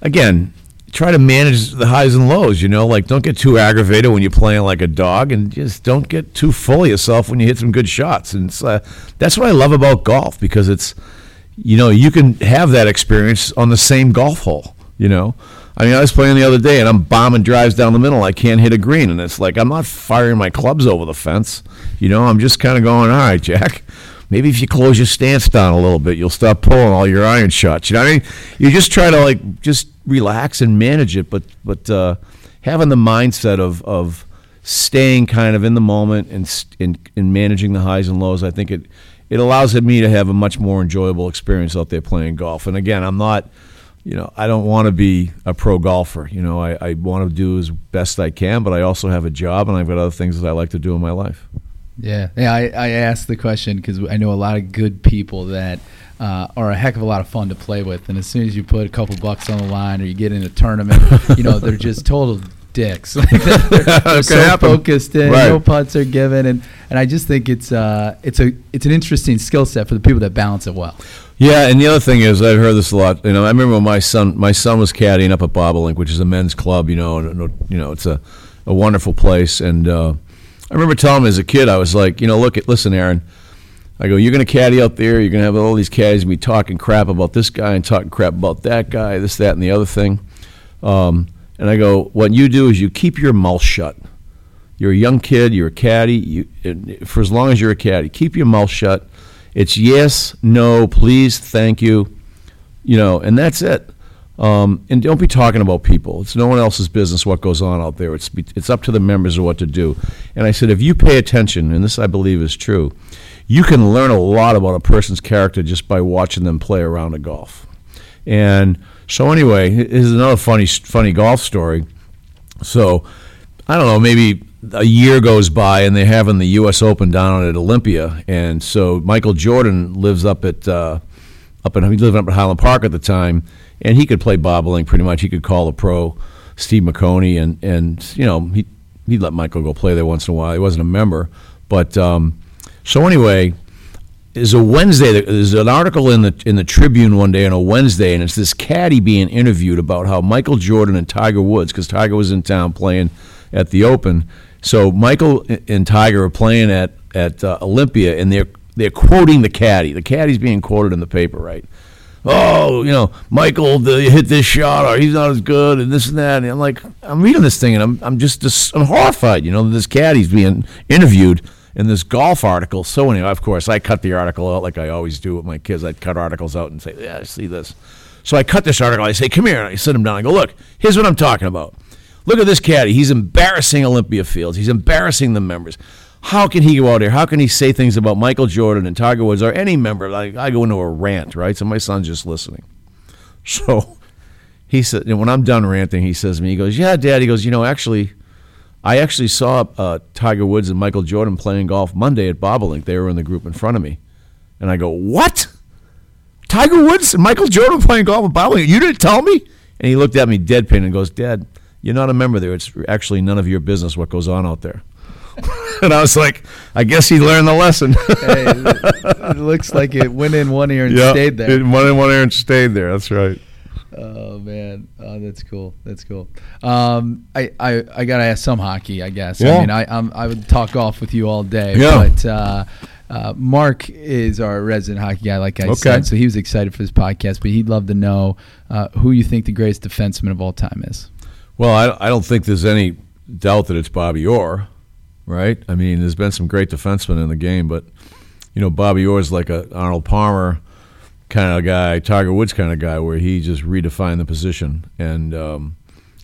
again try to manage the highs and lows. You know, like don't get too aggravated when you're playing like a dog, and just don't get too full of yourself when you hit some good shots. And uh, that's what I love about golf because it's you know you can have that experience on the same golf hole. You know. I mean, I was playing the other day, and I'm bombing drives down the middle. I can't hit a green, and it's like I'm not firing my clubs over the fence. You know, I'm just kind of going, "All right, Jack, maybe if you close your stance down a little bit, you'll stop pulling all your iron shots." You know, what I mean, you just try to like just relax and manage it, but but uh, having the mindset of of staying kind of in the moment and in, in managing the highs and lows, I think it it allows me to have a much more enjoyable experience out there playing golf. And again, I'm not you know, I don't want to be a pro golfer. You know, I, I want to do as best I can, but I also have a job and I've got other things that I like to do in my life. Yeah, yeah. I, I asked the question because I know a lot of good people that uh, are a heck of a lot of fun to play with, and as soon as you put a couple bucks on the line or you get in a tournament, you know they're just total dicks. Like, they're, so happen. focused in, Right. no putts are given, and, and I just think it's uh it's a it's an interesting skill set for the people that balance it well. Yeah, and the other thing is, I've heard this a lot. You know, I remember when my son, my son was caddying up at Bob O'Link, which is a men's club. You know, and you know, it's a, a wonderful place. And uh, I remember telling him as a kid, I was like, you know, look, at listen, Aaron. I go, you're going to caddy out there. You're going to have all these caddies be talking crap about this guy and talking crap about that guy, this, that, and the other thing. Um, and I go, what you do is you keep your mouth shut. You're a young kid. You're a caddy. You, for as long as you're a caddy, keep your mouth shut. It's yes, no, please, thank you, you know, and that's it. Um, and don't be talking about people. It's no one else's business what goes on out there. It's it's up to the members of what to do. And I said, if you pay attention, and this I believe is true, you can learn a lot about a person's character just by watching them play around a golf. And so anyway, this is another funny funny golf story. So I don't know, maybe a year goes by and they're having the U.S. Open down at Olympia, and so Michael Jordan lives up at uh, up in he lived up at Highland Park at the time, and he could play Bob O'Link pretty much. He could call a pro, Steve McConey, and and you know he he'd let Michael go play there once in a while. He wasn't a member, but um, so anyway. There's a Wednesday. There's an article in the in the Tribune one day on a Wednesday, and it's this caddy being interviewed about how Michael Jordan and Tiger Woods, because Tiger was in town playing at the Open. So Michael and Tiger are playing at at uh, Olympia, and they're they're quoting the caddy. The caddy's being quoted in the paper, right? Oh, you know, Michael the, hit this shot, or he's not as good, and this and that. And I'm like, I'm reading this thing, and I'm I'm just I'm horrified. You know, this caddy's being interviewed in this golf article. So anyway, of course, I cut the article out like I always do with my kids. I'd cut articles out and say, yeah, I see this. So I cut this article. I say, come here. And I sit him down. I go, look, here's what I'm talking about. Look at this caddy. He's embarrassing Olympia Fields. He's embarrassing the members. How can he go out there? How can he say things about Michael Jordan and Tiger Woods or any member? Like I go into a rant, right? So my son's just listening. So he said, and when I'm done ranting, he says to me, he goes, "Yeah, Dad." He goes, "You know, actually, I actually saw uh, Tiger Woods and Michael Jordan playing golf Monday at Bob O'Link. They were in the group in front of me." And I go, "What? Tiger Woods and Michael Jordan playing golf at Bob O'Link? You didn't tell me?" And he looked at me deadpan and goes, "Dad, you're not a member there. It's actually none of your business what goes on out there." and I was like, "I guess he learned the lesson." Hey, it looks like it went in one ear and Yeah, stayed there. It went in one ear and stayed there. That's right. Oh man, oh that's cool. That's cool. Um, I, I I gotta ask some hockey. I guess. Yeah. I mean, I I'm, I would talk golf with you all day. Yeah. But uh, uh, Mark is our resident hockey guy, like I Okay. said. So he was excited for this podcast, but he'd love to know uh, who you think the greatest defenseman of all time is. Well, I, I don't think there's any doubt that it's Bobby Orr, right? I mean, there's been some great defensemen in the game, but you know, Bobby Orr is like a Arnold Palmer kind of guy, Tiger Woods kind of guy, where he just redefined the position. And um,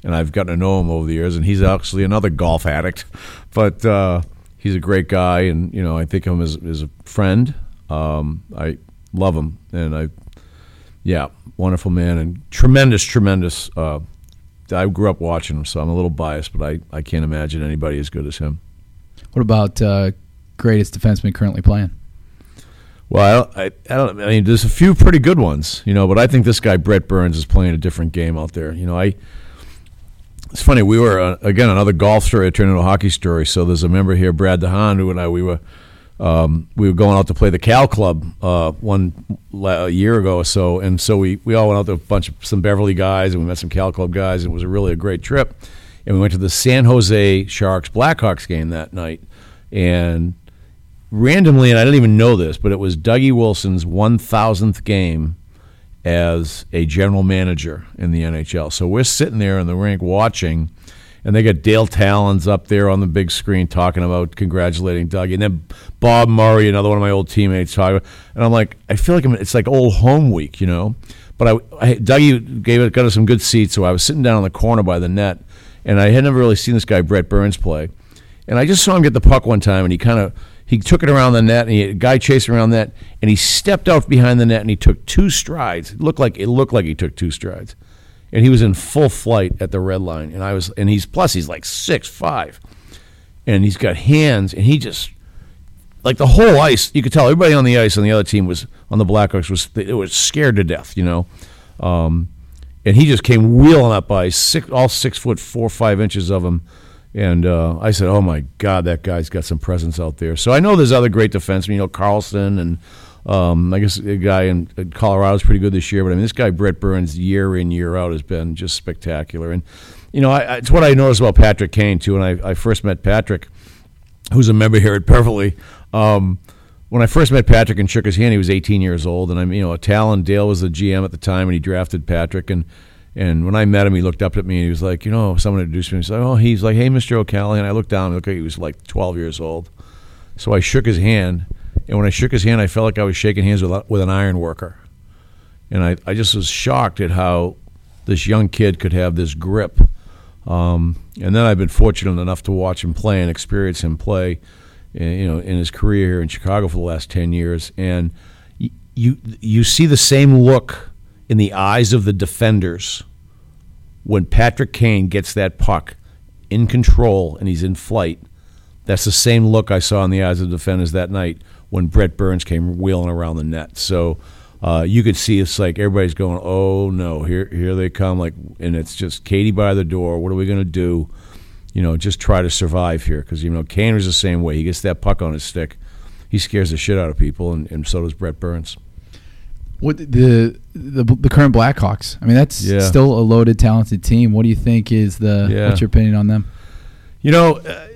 and I've gotten to know him over the years, and he's actually another golf addict, but uh, he's a great guy, and you know, I think of him as, as a friend. Um, I love him, and I, yeah, wonderful man, and tremendous, tremendous. Uh, I grew up watching him, so I'm a little biased, but I, I can't imagine anybody as good as him. What about uh, greatest defenseman currently playing? Well, I, I, don't. I mean, there's a few pretty good ones, you know, but I think this guy Brent Burns is playing a different game out there. You know, I. It's funny. We were uh, again another golf story. Turned into a hockey story. So there's a member here, Brad DeHaan, who and I we were. Um, we were going out to play the Cal Club uh, one a year ago or so, and so we, we all went out to a bunch of some Beverly guys, and we met some Cal Club guys. It was a really a great trip, and we went to the San Jose Sharks Blackhawks game that night, and randomly, and I didn't even know this, but it was Dougie Wilson's 1,000th game as a general manager in the NHL. So we're sitting there in the rink watching, and they got Dale Tallons up there on the big screen talking about congratulating Dougie, and then Bob Murray, another one of my old teammates, talking. And I'm like, I feel like I'm, it's like old home week, you know. But I, I Dougie gave it, got us some good seats, so I was sitting down in the corner by the net, and I had never really seen this guy Brent Burns play. And I just saw him get the puck one time, and he kind of he took it around the net, and he had a guy chasing around that, and he stepped out behind the net, and he took two strides. It looked like it looked like he took two strides, and he was in full flight at the red line. And I was, and he's plus he's like six five, and he's got hands, and he just like the whole ice. You could tell everybody on the ice on the other team was on the Blackhawks was it was scared to death, you know. Um, and he just came wheeling up by six, all six foot four five inches of him. And uh, I said, "Oh my God, that guy's got some presence out there." So I know there's other great defensemen, you know, Carlson and um, I guess a guy in, in Colorado is pretty good this year. But I mean, this guy Brent Burns, year in year out, has been just spectacular. And you know, I, it's what I noticed about Patrick Kane too. When I, I first met Patrick, who's a member here at Beverly. Um, when I first met Patrick and shook his hand, he was 18 years old, and I'm you know, Tallon Dale was the GM at the time, and he drafted Patrick. And and when I met him, he looked up at me and he was like, you know, someone introduced me. He said, oh, he's like, hey, Mr. O'Callahan. I looked down like he was like 12 years old. So I shook his hand, and when I shook his hand, I felt like I was shaking hands with with an iron worker. And I, I just was shocked at how this young kid could have this grip. Um, and then I've been fortunate enough to watch him play and experience him play you know, in his career here in Chicago for the last ten years, and you you see the same look in the eyes of the defenders when Patrick Kane gets that puck in control and he's in flight. That's the same look I saw in the eyes of the defenders that night when Brent Burns came wheeling around the net. So uh, you could see it's like everybody's going, "Oh no, here here they come!" Like, and it's just Katie by the door. What are we going to do? you know, just try to survive here because you know Kaner's the same way. He gets that puck on his stick, he scares the shit out of people, and, and so does Brett Burns. What the the, the current Blackhawks? I mean, that's yeah. still a loaded, talented team. What do you think is the? Yeah. What's your opinion on them? You know, uh,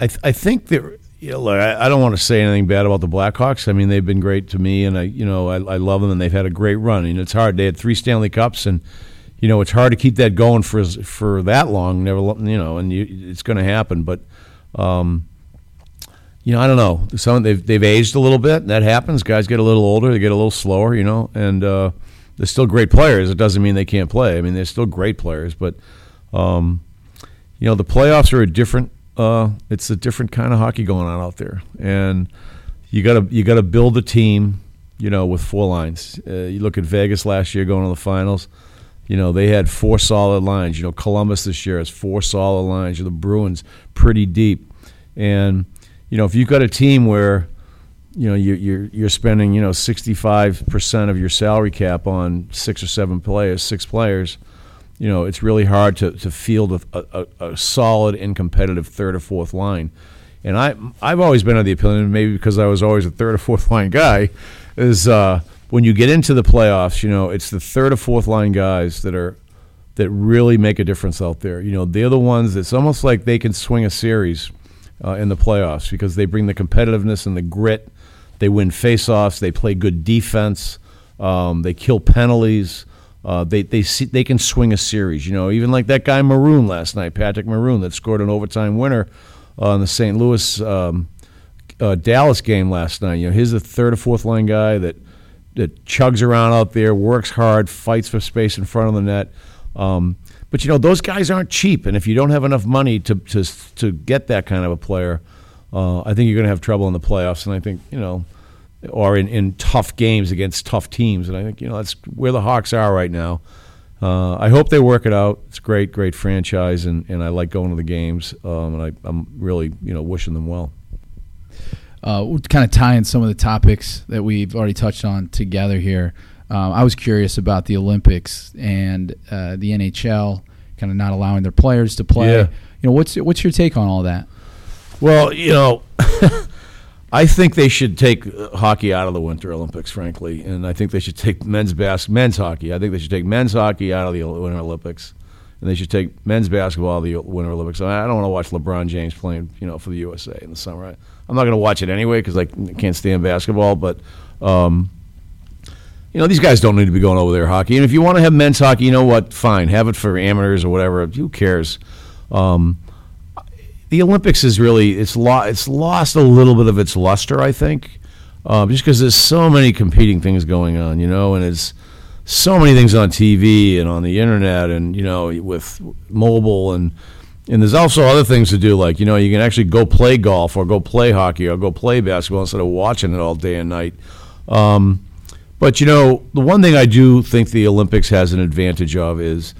I th- I think that you know, look, I, I, don't want to say anything bad about the Blackhawks. I mean, they've been great to me, and I you know I, I love them, and they've had a great run. Mean, it's hard. They had three Stanley Cups, and you know, it's hard to keep that going for for that long. Never, you know, and you, it's going to happen. But, um, you know, I don't know. Some they've they've aged a little bit. That happens. Guys get a little older. They get a little slower. You know, and uh, they're still great players. It doesn't mean they can't play. I mean, they're still great players. But, um, you know, the playoffs are a different. Uh, it's a different kind of hockey going on out there, and you got to you got to build a team. You know, with four lines. Uh, you look at Vegas last year going to the finals you know, they had four solid lines. You know, Columbus this year has four solid lines. You The Bruins pretty deep, and you know, if you've got a team where you know you're you're, you're spending you know 65 percent of your salary cap on six or seven players, six players, you know, it's really hard to to field a, a, a solid and competitive third or fourth line. And I I've always been of the opinion, maybe because I was always a third or fourth line guy, is. Uh, when you get into the playoffs, you know, it's the third or fourth line guys that are that really make a difference out there. You know, they're the ones. that's almost like they can swing a series uh, in the playoffs because they bring the competitiveness and the grit. They win faceoffs. They play good defense. Um, they kill penalties. Uh, they they see, they can swing a series. You know, even like that guy Maroon last night, Patrick Maroon, that scored an overtime winner on the St. Louis um, uh, Dallas game last night. You know, he's the third or fourth line guy that that chugs around out there, works hard, fights for space in front of the net. Um, but you know those guys aren't cheap, and if you don't have enough money to to to get that kind of a player, uh, I think you're going to have trouble in the playoffs. And I think you know, or in, in tough games against tough teams. And I think you know that's where the Hawks are right now. Uh, I hope they work it out. It's a great, great franchise, and, and I like going to the games. Um, and I, I'm really you know wishing them well uh, we'll kind of tie in some of the topics that we've already touched on together here. Um, I was curious about the Olympics and uh, the NHL kind of not allowing their players to play. Yeah. You know, what's what's your take on all that? Well, you know, I think they should take hockey out of the Winter Olympics, frankly, and I think they should take men's bas- men's hockey. I think they should take men's hockey out of the Winter Olympics, and they should take men's basketball out of the Winter Olympics. I don't want to watch LeBron James playing, you know, for the USA in the summer. I'm not going to watch it anyway because I can't stand basketball. But um, you know, these guys don't need to be going over there hockey. And if you want to have men's hockey, you know what? Fine, have it for amateurs or whatever. Who cares? Um, the Olympics is really it's it's lost a little bit of its luster, I think, uh, just because there's so many competing things going on, you know, and it's so many things on TV and on the internet, and you know, with mobile and and there's also other things to do, like you know, you can actually go play golf or go play hockey or go play basketball instead of watching it all day and night. Um, but you know, the one thing I do think the Olympics has an advantage of is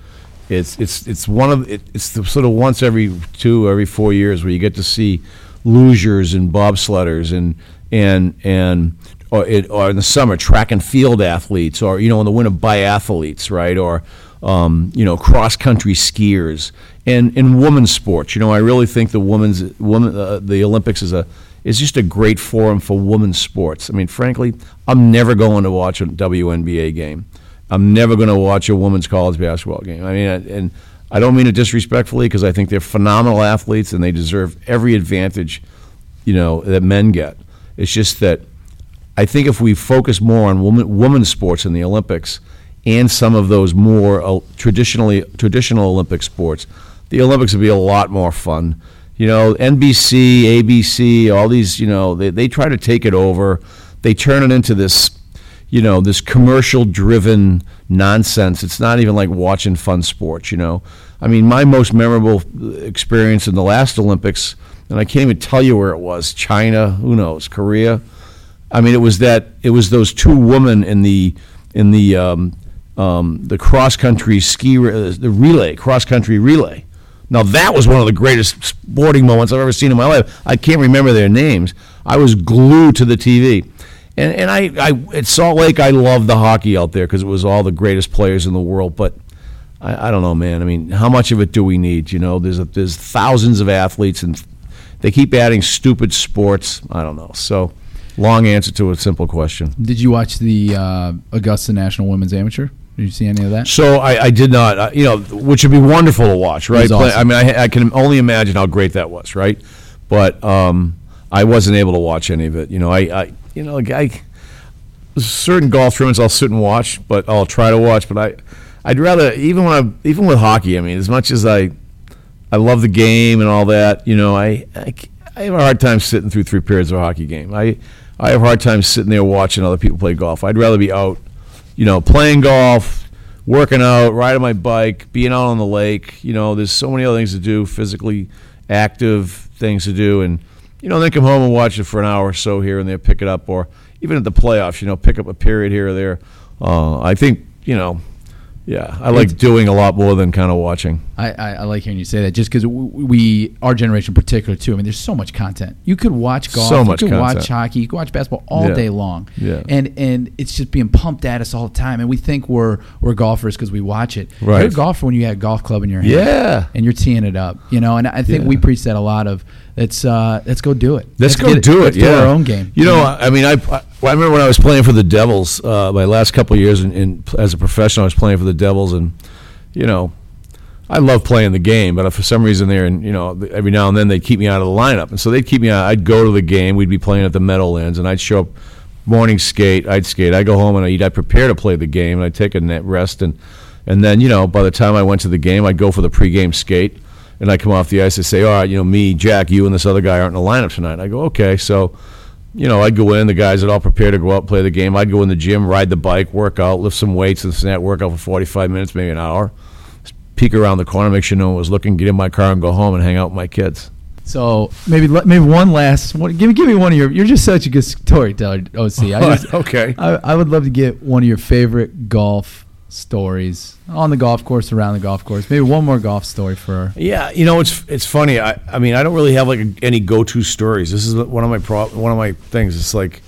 it's it's it's one of it, it's the sort of once every two every four years where you get to see lugers and bobsledders and and and or, it, or in the summer, track and field athletes, or you know, in the winter, biathletes, right, or um, you know, cross country skiers, and in women's sports. You know, I really think the women's woman uh, the Olympics is a is just a great forum for women's sports. I mean, frankly, I'm never going to watch a WNBA game. I'm never going to watch a women's college basketball game. I mean, and I don't mean it disrespectfully because I think they're phenomenal athletes and they deserve every advantage, you know, that men get. It's just that I think if we focus more on woman, women's sports in the Olympics and some of those more uh, traditionally traditional Olympic sports, the Olympics would be a lot more fun. You know, NBC, ABC, all these, you know, they, they try to take it over. They turn it into this, you know, this commercial driven nonsense. It's not even like watching fun sports, you know. I mean, my most memorable experience in the last Olympics, and I can't even tell you where it was China, who knows, Korea. I mean, it was that, it was those two women in the, in the, um, um, the cross country ski, uh, the relay, cross country relay now that was one of the greatest sporting moments I've ever seen in my life. I can't remember their names. I was glued to the TV. And, and I, I at Salt Lake, I loved the hockey out there because it was all the greatest players in the world. But I, I don't know, man. I mean, how much of it do we need? You know, there's a, there's thousands of athletes, and they keep adding stupid sports. I don't know. So, long answer to a simple question. Did you watch the uh, Augusta National Women's Amateur? Did you see any of that? So I, I did not, uh, you know, which would be wonderful to watch, right? awesome. I mean, I, I can only imagine how great that was, right? But um, I wasn't able to watch any of it. You know, I, I you know, like I, certain golf tournaments I'll sit and watch, but I'll try to watch. But I, I'd rather even when I even with hockey. I mean, as much as I, I love the game and all that. You know, I, I, I have a hard time sitting through three periods of a hockey game. I, I have a hard time sitting there watching other people play golf. I'd rather be out you know, playing golf, working out, riding my bike, being out on the lake. You know, there's so many other things to do, physically active things to do, and you know, then come home and watch it for an hour or so here and there, pick it up, or even at the playoffs, you know, pick up a period here or there. Uh, I think you know yeah, I like doing a lot more than kind of watching. I, I, I like hearing you say that, just because we, our generation in particular, too. I mean, there's so much content. You could watch golf, so much you could content. watch hockey, you could watch basketball all Yeah. day long. Yeah. and and it's just being pumped at us all the time, and we think we're we're golfers because we watch it. Right. You're a golfer when you had a golf club in your hand. Yeah. and you're teeing it up, you know. And I think Yeah. we preach that a lot of. Let's uh, let's go do it. Let's, go do it. Let's yeah, our own game. You know, I mean, I, I I remember when I was playing for the Devils. Uh, my last couple of years in, in as a professional, I was playing for the Devils, and you know, I love playing the game, but for some reason, there and you know, every now and then they'd keep me out of the lineup, and so they'd keep me out. I'd go to the game. We'd be playing at the Meadowlands, and I'd show up morning skate. I'd skate. I'd go home and I'd eat. I'd prepare to play the game, and I'd take a net rest, and and then you know, by the time I went to the game, I'd go for the pregame skate. And I come off the ice and say, all right, you know, me, Jack, you, and this other guy aren't in the lineup tonight. I go, okay. So, you know, I'd go in, the guys are all prepared to go out play the game. I'd go in the gym, ride the bike, work out, lift some weights, and snap, work out for 45 minutes, maybe an hour. Just Peek around the corner, make sure no one was looking, get in my car and go home and hang out with my kids. So maybe maybe one last one. Give me give me one of your. You're just such a good storyteller, OC. I just, okay. I, I would love to get one of your favorite golf stories on the golf course, around the golf course. Maybe one more golf story for. Her. Yeah, you know it's it's funny. I I mean I don't really have like any go to stories. This is one of my pro, one of my things. It's like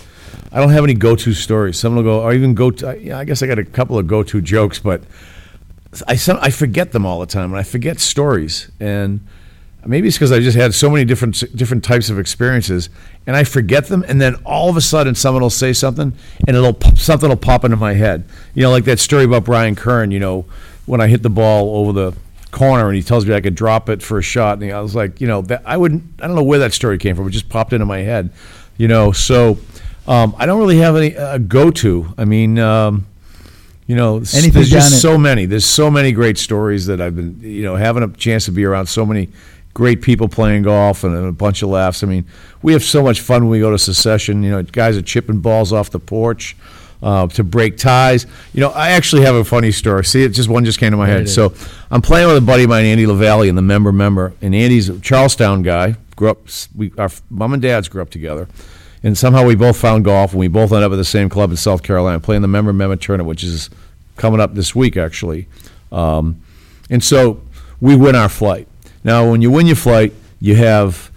I don't have any go to stories. Someone will go or even go to. Yeah, I guess I got a couple of go to jokes, but I some, I forget them all the time, and I forget stories. And maybe it's because I just had so many different different types of experiences, and I forget them. And then all of a sudden, someone will say something, and it'll something will pop into my head. You know, like that story about Brian Kern. You know, when I hit the ball over the corner, and he tells me I could drop it for a shot, and I was like, you know, that I wouldn't. I don't know where that story came from. But it just popped into my head. You know, so um, I don't really have any uh, go to. I mean. Um, you know, Anything there's just so many. There's so many great stories that I've been, you know, having a chance to be around so many great people playing golf and a bunch of laughs. I mean, we have so much fun when we go to secession. You know, guys are chipping balls off the porch uh, to break ties. You know, I actually have a funny story. See, it just one just came to my There head. So I'm playing with a buddy of mine, Andy LaValle, and the member member, and Andy's a Charlestown guy. Grew up, we our mom and dad's grew up together. And somehow we both found golf, and we both ended up at the same club in South Carolina, playing the member member tournament, which is coming up this week actually. Um, and so we win our flight. Now, when you win your flight, you have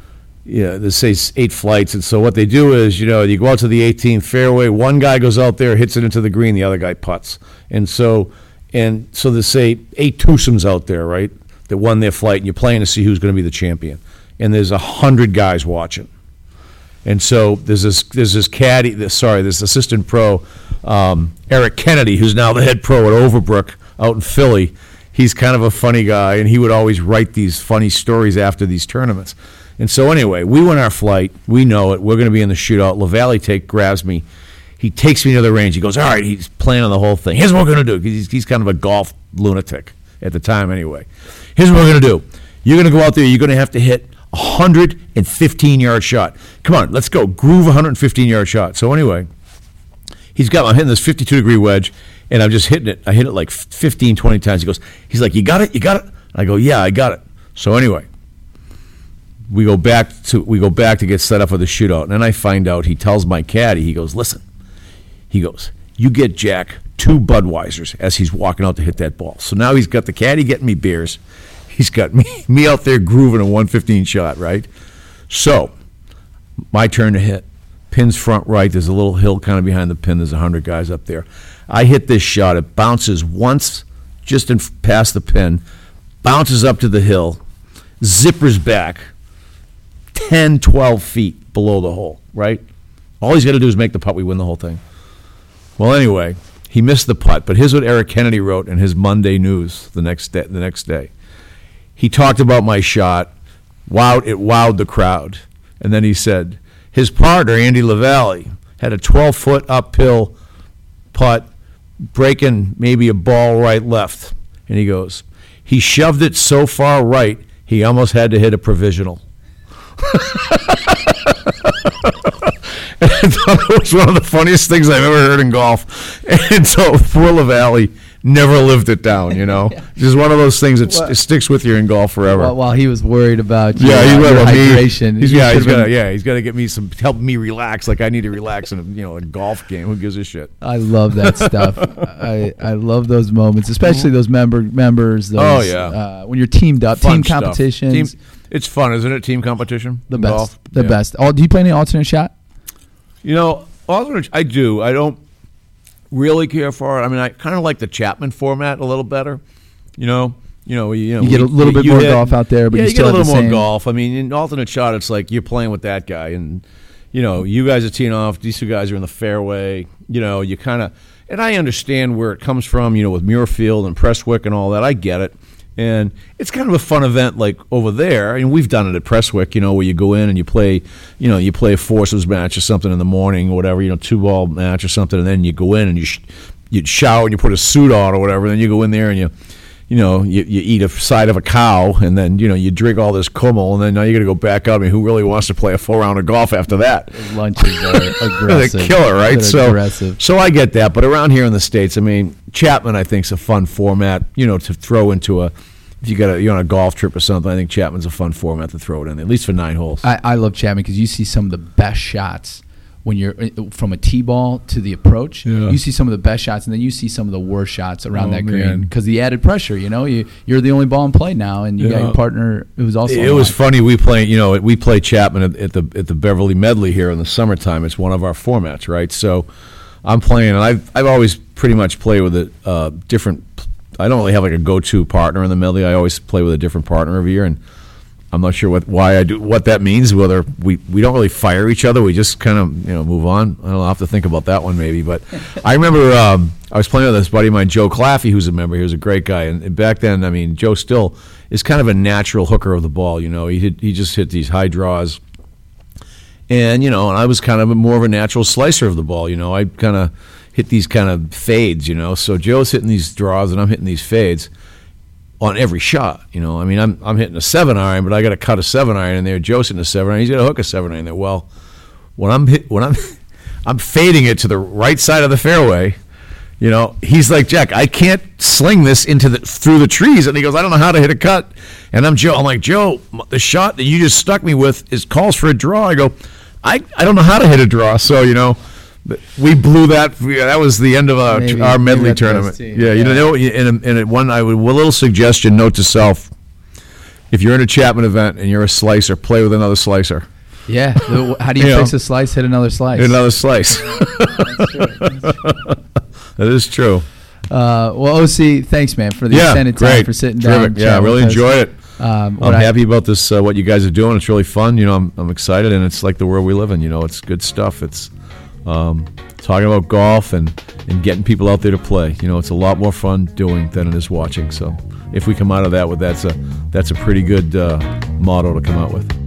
you know, say eight flights. And so what they do is, you know, you go out to the 18th fairway, one guy goes out there, hits it into the green, the other guy putts. And so, and so there's say eight twosomes out there, right, that won their flight, and you're playing to see who's going to be the champion. And there's a hundred guys watching. And so there's this there's this caddy, this, sorry, this assistant pro, um, Eric Kennedy, who's now the head pro at Overbrook out in Philly. He's kind of a funny guy, and he would always write these funny stories after these tournaments. And so anyway, we win our flight. We know it. We're going to be in the shootout. Lavalley take grabs me. He takes me to the range. He goes, all right. He's planning on the whole thing. Here's what we're going to do. He's, he's kind of a golf lunatic at the time, anyway. Here's what we're going to do. You're going to go out there. You're going to have to hit a 115 yard shot. Come on, let's go. Groove a 115 yard shot. So anyway, he's got I'm hitting this 52 degree wedge, and I'm just hitting it. I hit it like 15, 20 times. He goes, he's like, you got it, you got it. I go, yeah, I got it. So anyway, we go back to we go back to get set up for the shootout, and then I find out he tells my caddy, he goes, listen, he goes, you get Jack two Budweisers as he's walking out to hit that ball. So now he's got the caddy getting me beers. He's got me me out there grooving a 115 shot, right? So my turn to hit. Pin's front right. There's a little hill kind of behind the pin. There's a hundred guys up there. I hit this shot. It bounces once, just in past the pin, bounces up to the hill, zippers back, 10, 12 feet below the hole. Right. All he's got to do is make the putt. We win the whole thing. Well, anyway, he missed the putt. But here's what Eric Kennedy wrote in his Monday news the next day. The next day, he talked about my shot. Wowed it wowed the crowd, and then he said his partner Andy Lavalley had a 12 foot uphill putt, breaking maybe a ball right left, and he goes, he shoved it so far right he almost had to hit a provisional. And I thought it was one of the funniest things I've ever heard in golf. And so poor LaValley never lived it down, you know? Just one of those things that st- sticks with you in golf forever. While, while he was worried about your, yeah, he's your got hydration, He's, you yeah, he's got yeah, he's got to get me some help me relax. Like I need to relax in a you know a golf game. Who gives a shit? I love that stuff. I, I love those moments, especially those member members. Those, Oh, yeah. uh, when you're teamed up, Fun team competitions, Team- it's fun, isn't it? Team competition. the best, golf? the Yeah. best. Oh, do you play any alternate shot? You know, alternate. I do. I don't really care for it. I mean, I kind of like the Chapman format a little better. You know, you know, you, know, You get a little bit you more hit- golf out there, but yeah, you get a little more same- golf. I mean, in alternate shot, it's like you're playing with that guy, and you know, you guys are teeing off. These two guys are in the fairway. You know, you kind of, and I understand where it comes from. You know, with Muirfield and Prestwick and all that. I get it. And it's kind of a fun event, like over there. I And we've done it at Prestwick, you know, where you go in and you play, you know, you play a foursomes match or something in the morning or whatever, you know, two ball match or something, and then you go in and you sh- you shower and you put a suit on or whatever. and Then you go in there and you, you know, you, you eat a side of a cow and then you know you drink all this kummel and then now you got to go back out. I mean, who really wants to play a full round of golf after that? Lunches uh, are aggressive. the killer, right? So, aggressive. so I get that, but around here in the states, I mean, Chapman, I think, is a fun format. You know, to throw into a if you got a you're on a golf trip or something. I think Chapman's a fun format to throw it in, at least for nine holes. I, I love Chapman because you see some of the best shots when you're uh, from a tee ball to the approach. Yeah. You see some of the best shots, and then you see some of the worst shots around Oh, that green because the added pressure. You know, you you're the only ball in play now, and you got your partner who's also. it was line. funny. We play, you know, we play Chapman at, at the at the Beverly Medley here in the summertime. It's one of our formats, right? So I'm playing, and I've I've always pretty much played with a uh, different. I don't really have like a go-to partner in the medley. I always play with a different partner every year, and I'm not sure what why I do what that means. Whether we, we don't really fire each other, we just kind of you know move on. I don't know, I'll have to think about that one maybe. But I remember um, I was playing with this buddy of mine, Joe Claffey, who's a member. He was a great guy, and, and back then, I mean, Joe still is kind of a natural hooker of the ball. You know, he hit, he just hit these high draws, and you know, and I was kind of a, more of a natural slicer of the ball. You know, I kind of hit these kind of fades. You know, so Joe's hitting these draws, and I'm hitting these fades on every shot. You know, I mean, I'm I'm hitting a seven iron, but I got to cut a seven iron in there. Joe's hitting a seven iron. He's got to hook a seven iron there. Well, when I'm hit, when I'm I'm fading it to the right side of the fairway. You know, he's like Jack. I can't sling this into the through the trees, and he goes, I don't know how to hit a cut. And I'm Joe. I'm like Joe. The shot that you just stuck me with is calls for a draw. I go, I, I don't know how to hit a draw. So you know, we blew that. That was the end of our Maybe- our medley tournament. team, Yeah, you know, and and it one I would a little suggestion. Note to self. if you're in a Chapman event and you're a slicer, play with another slicer. Yeah. How do you You fix know. a slice? Hit another slice. Hit another slice. that is true. Uh, well, OC, thanks, man, for the yeah, extended great. time for sitting Terrific. down. Yeah, I really enjoy it. Um, I'm I- happy about this. Uh, what you guys are doing. It's really fun. You know, I'm, I'm excited, and it's like the world we live in. You know, it's good stuff. It's um, talking about golf and and getting people out there to play. You know, it's a lot more fun doing than it is watching. So, if we come out of that with that's a that's a pretty good uh, motto to come out with.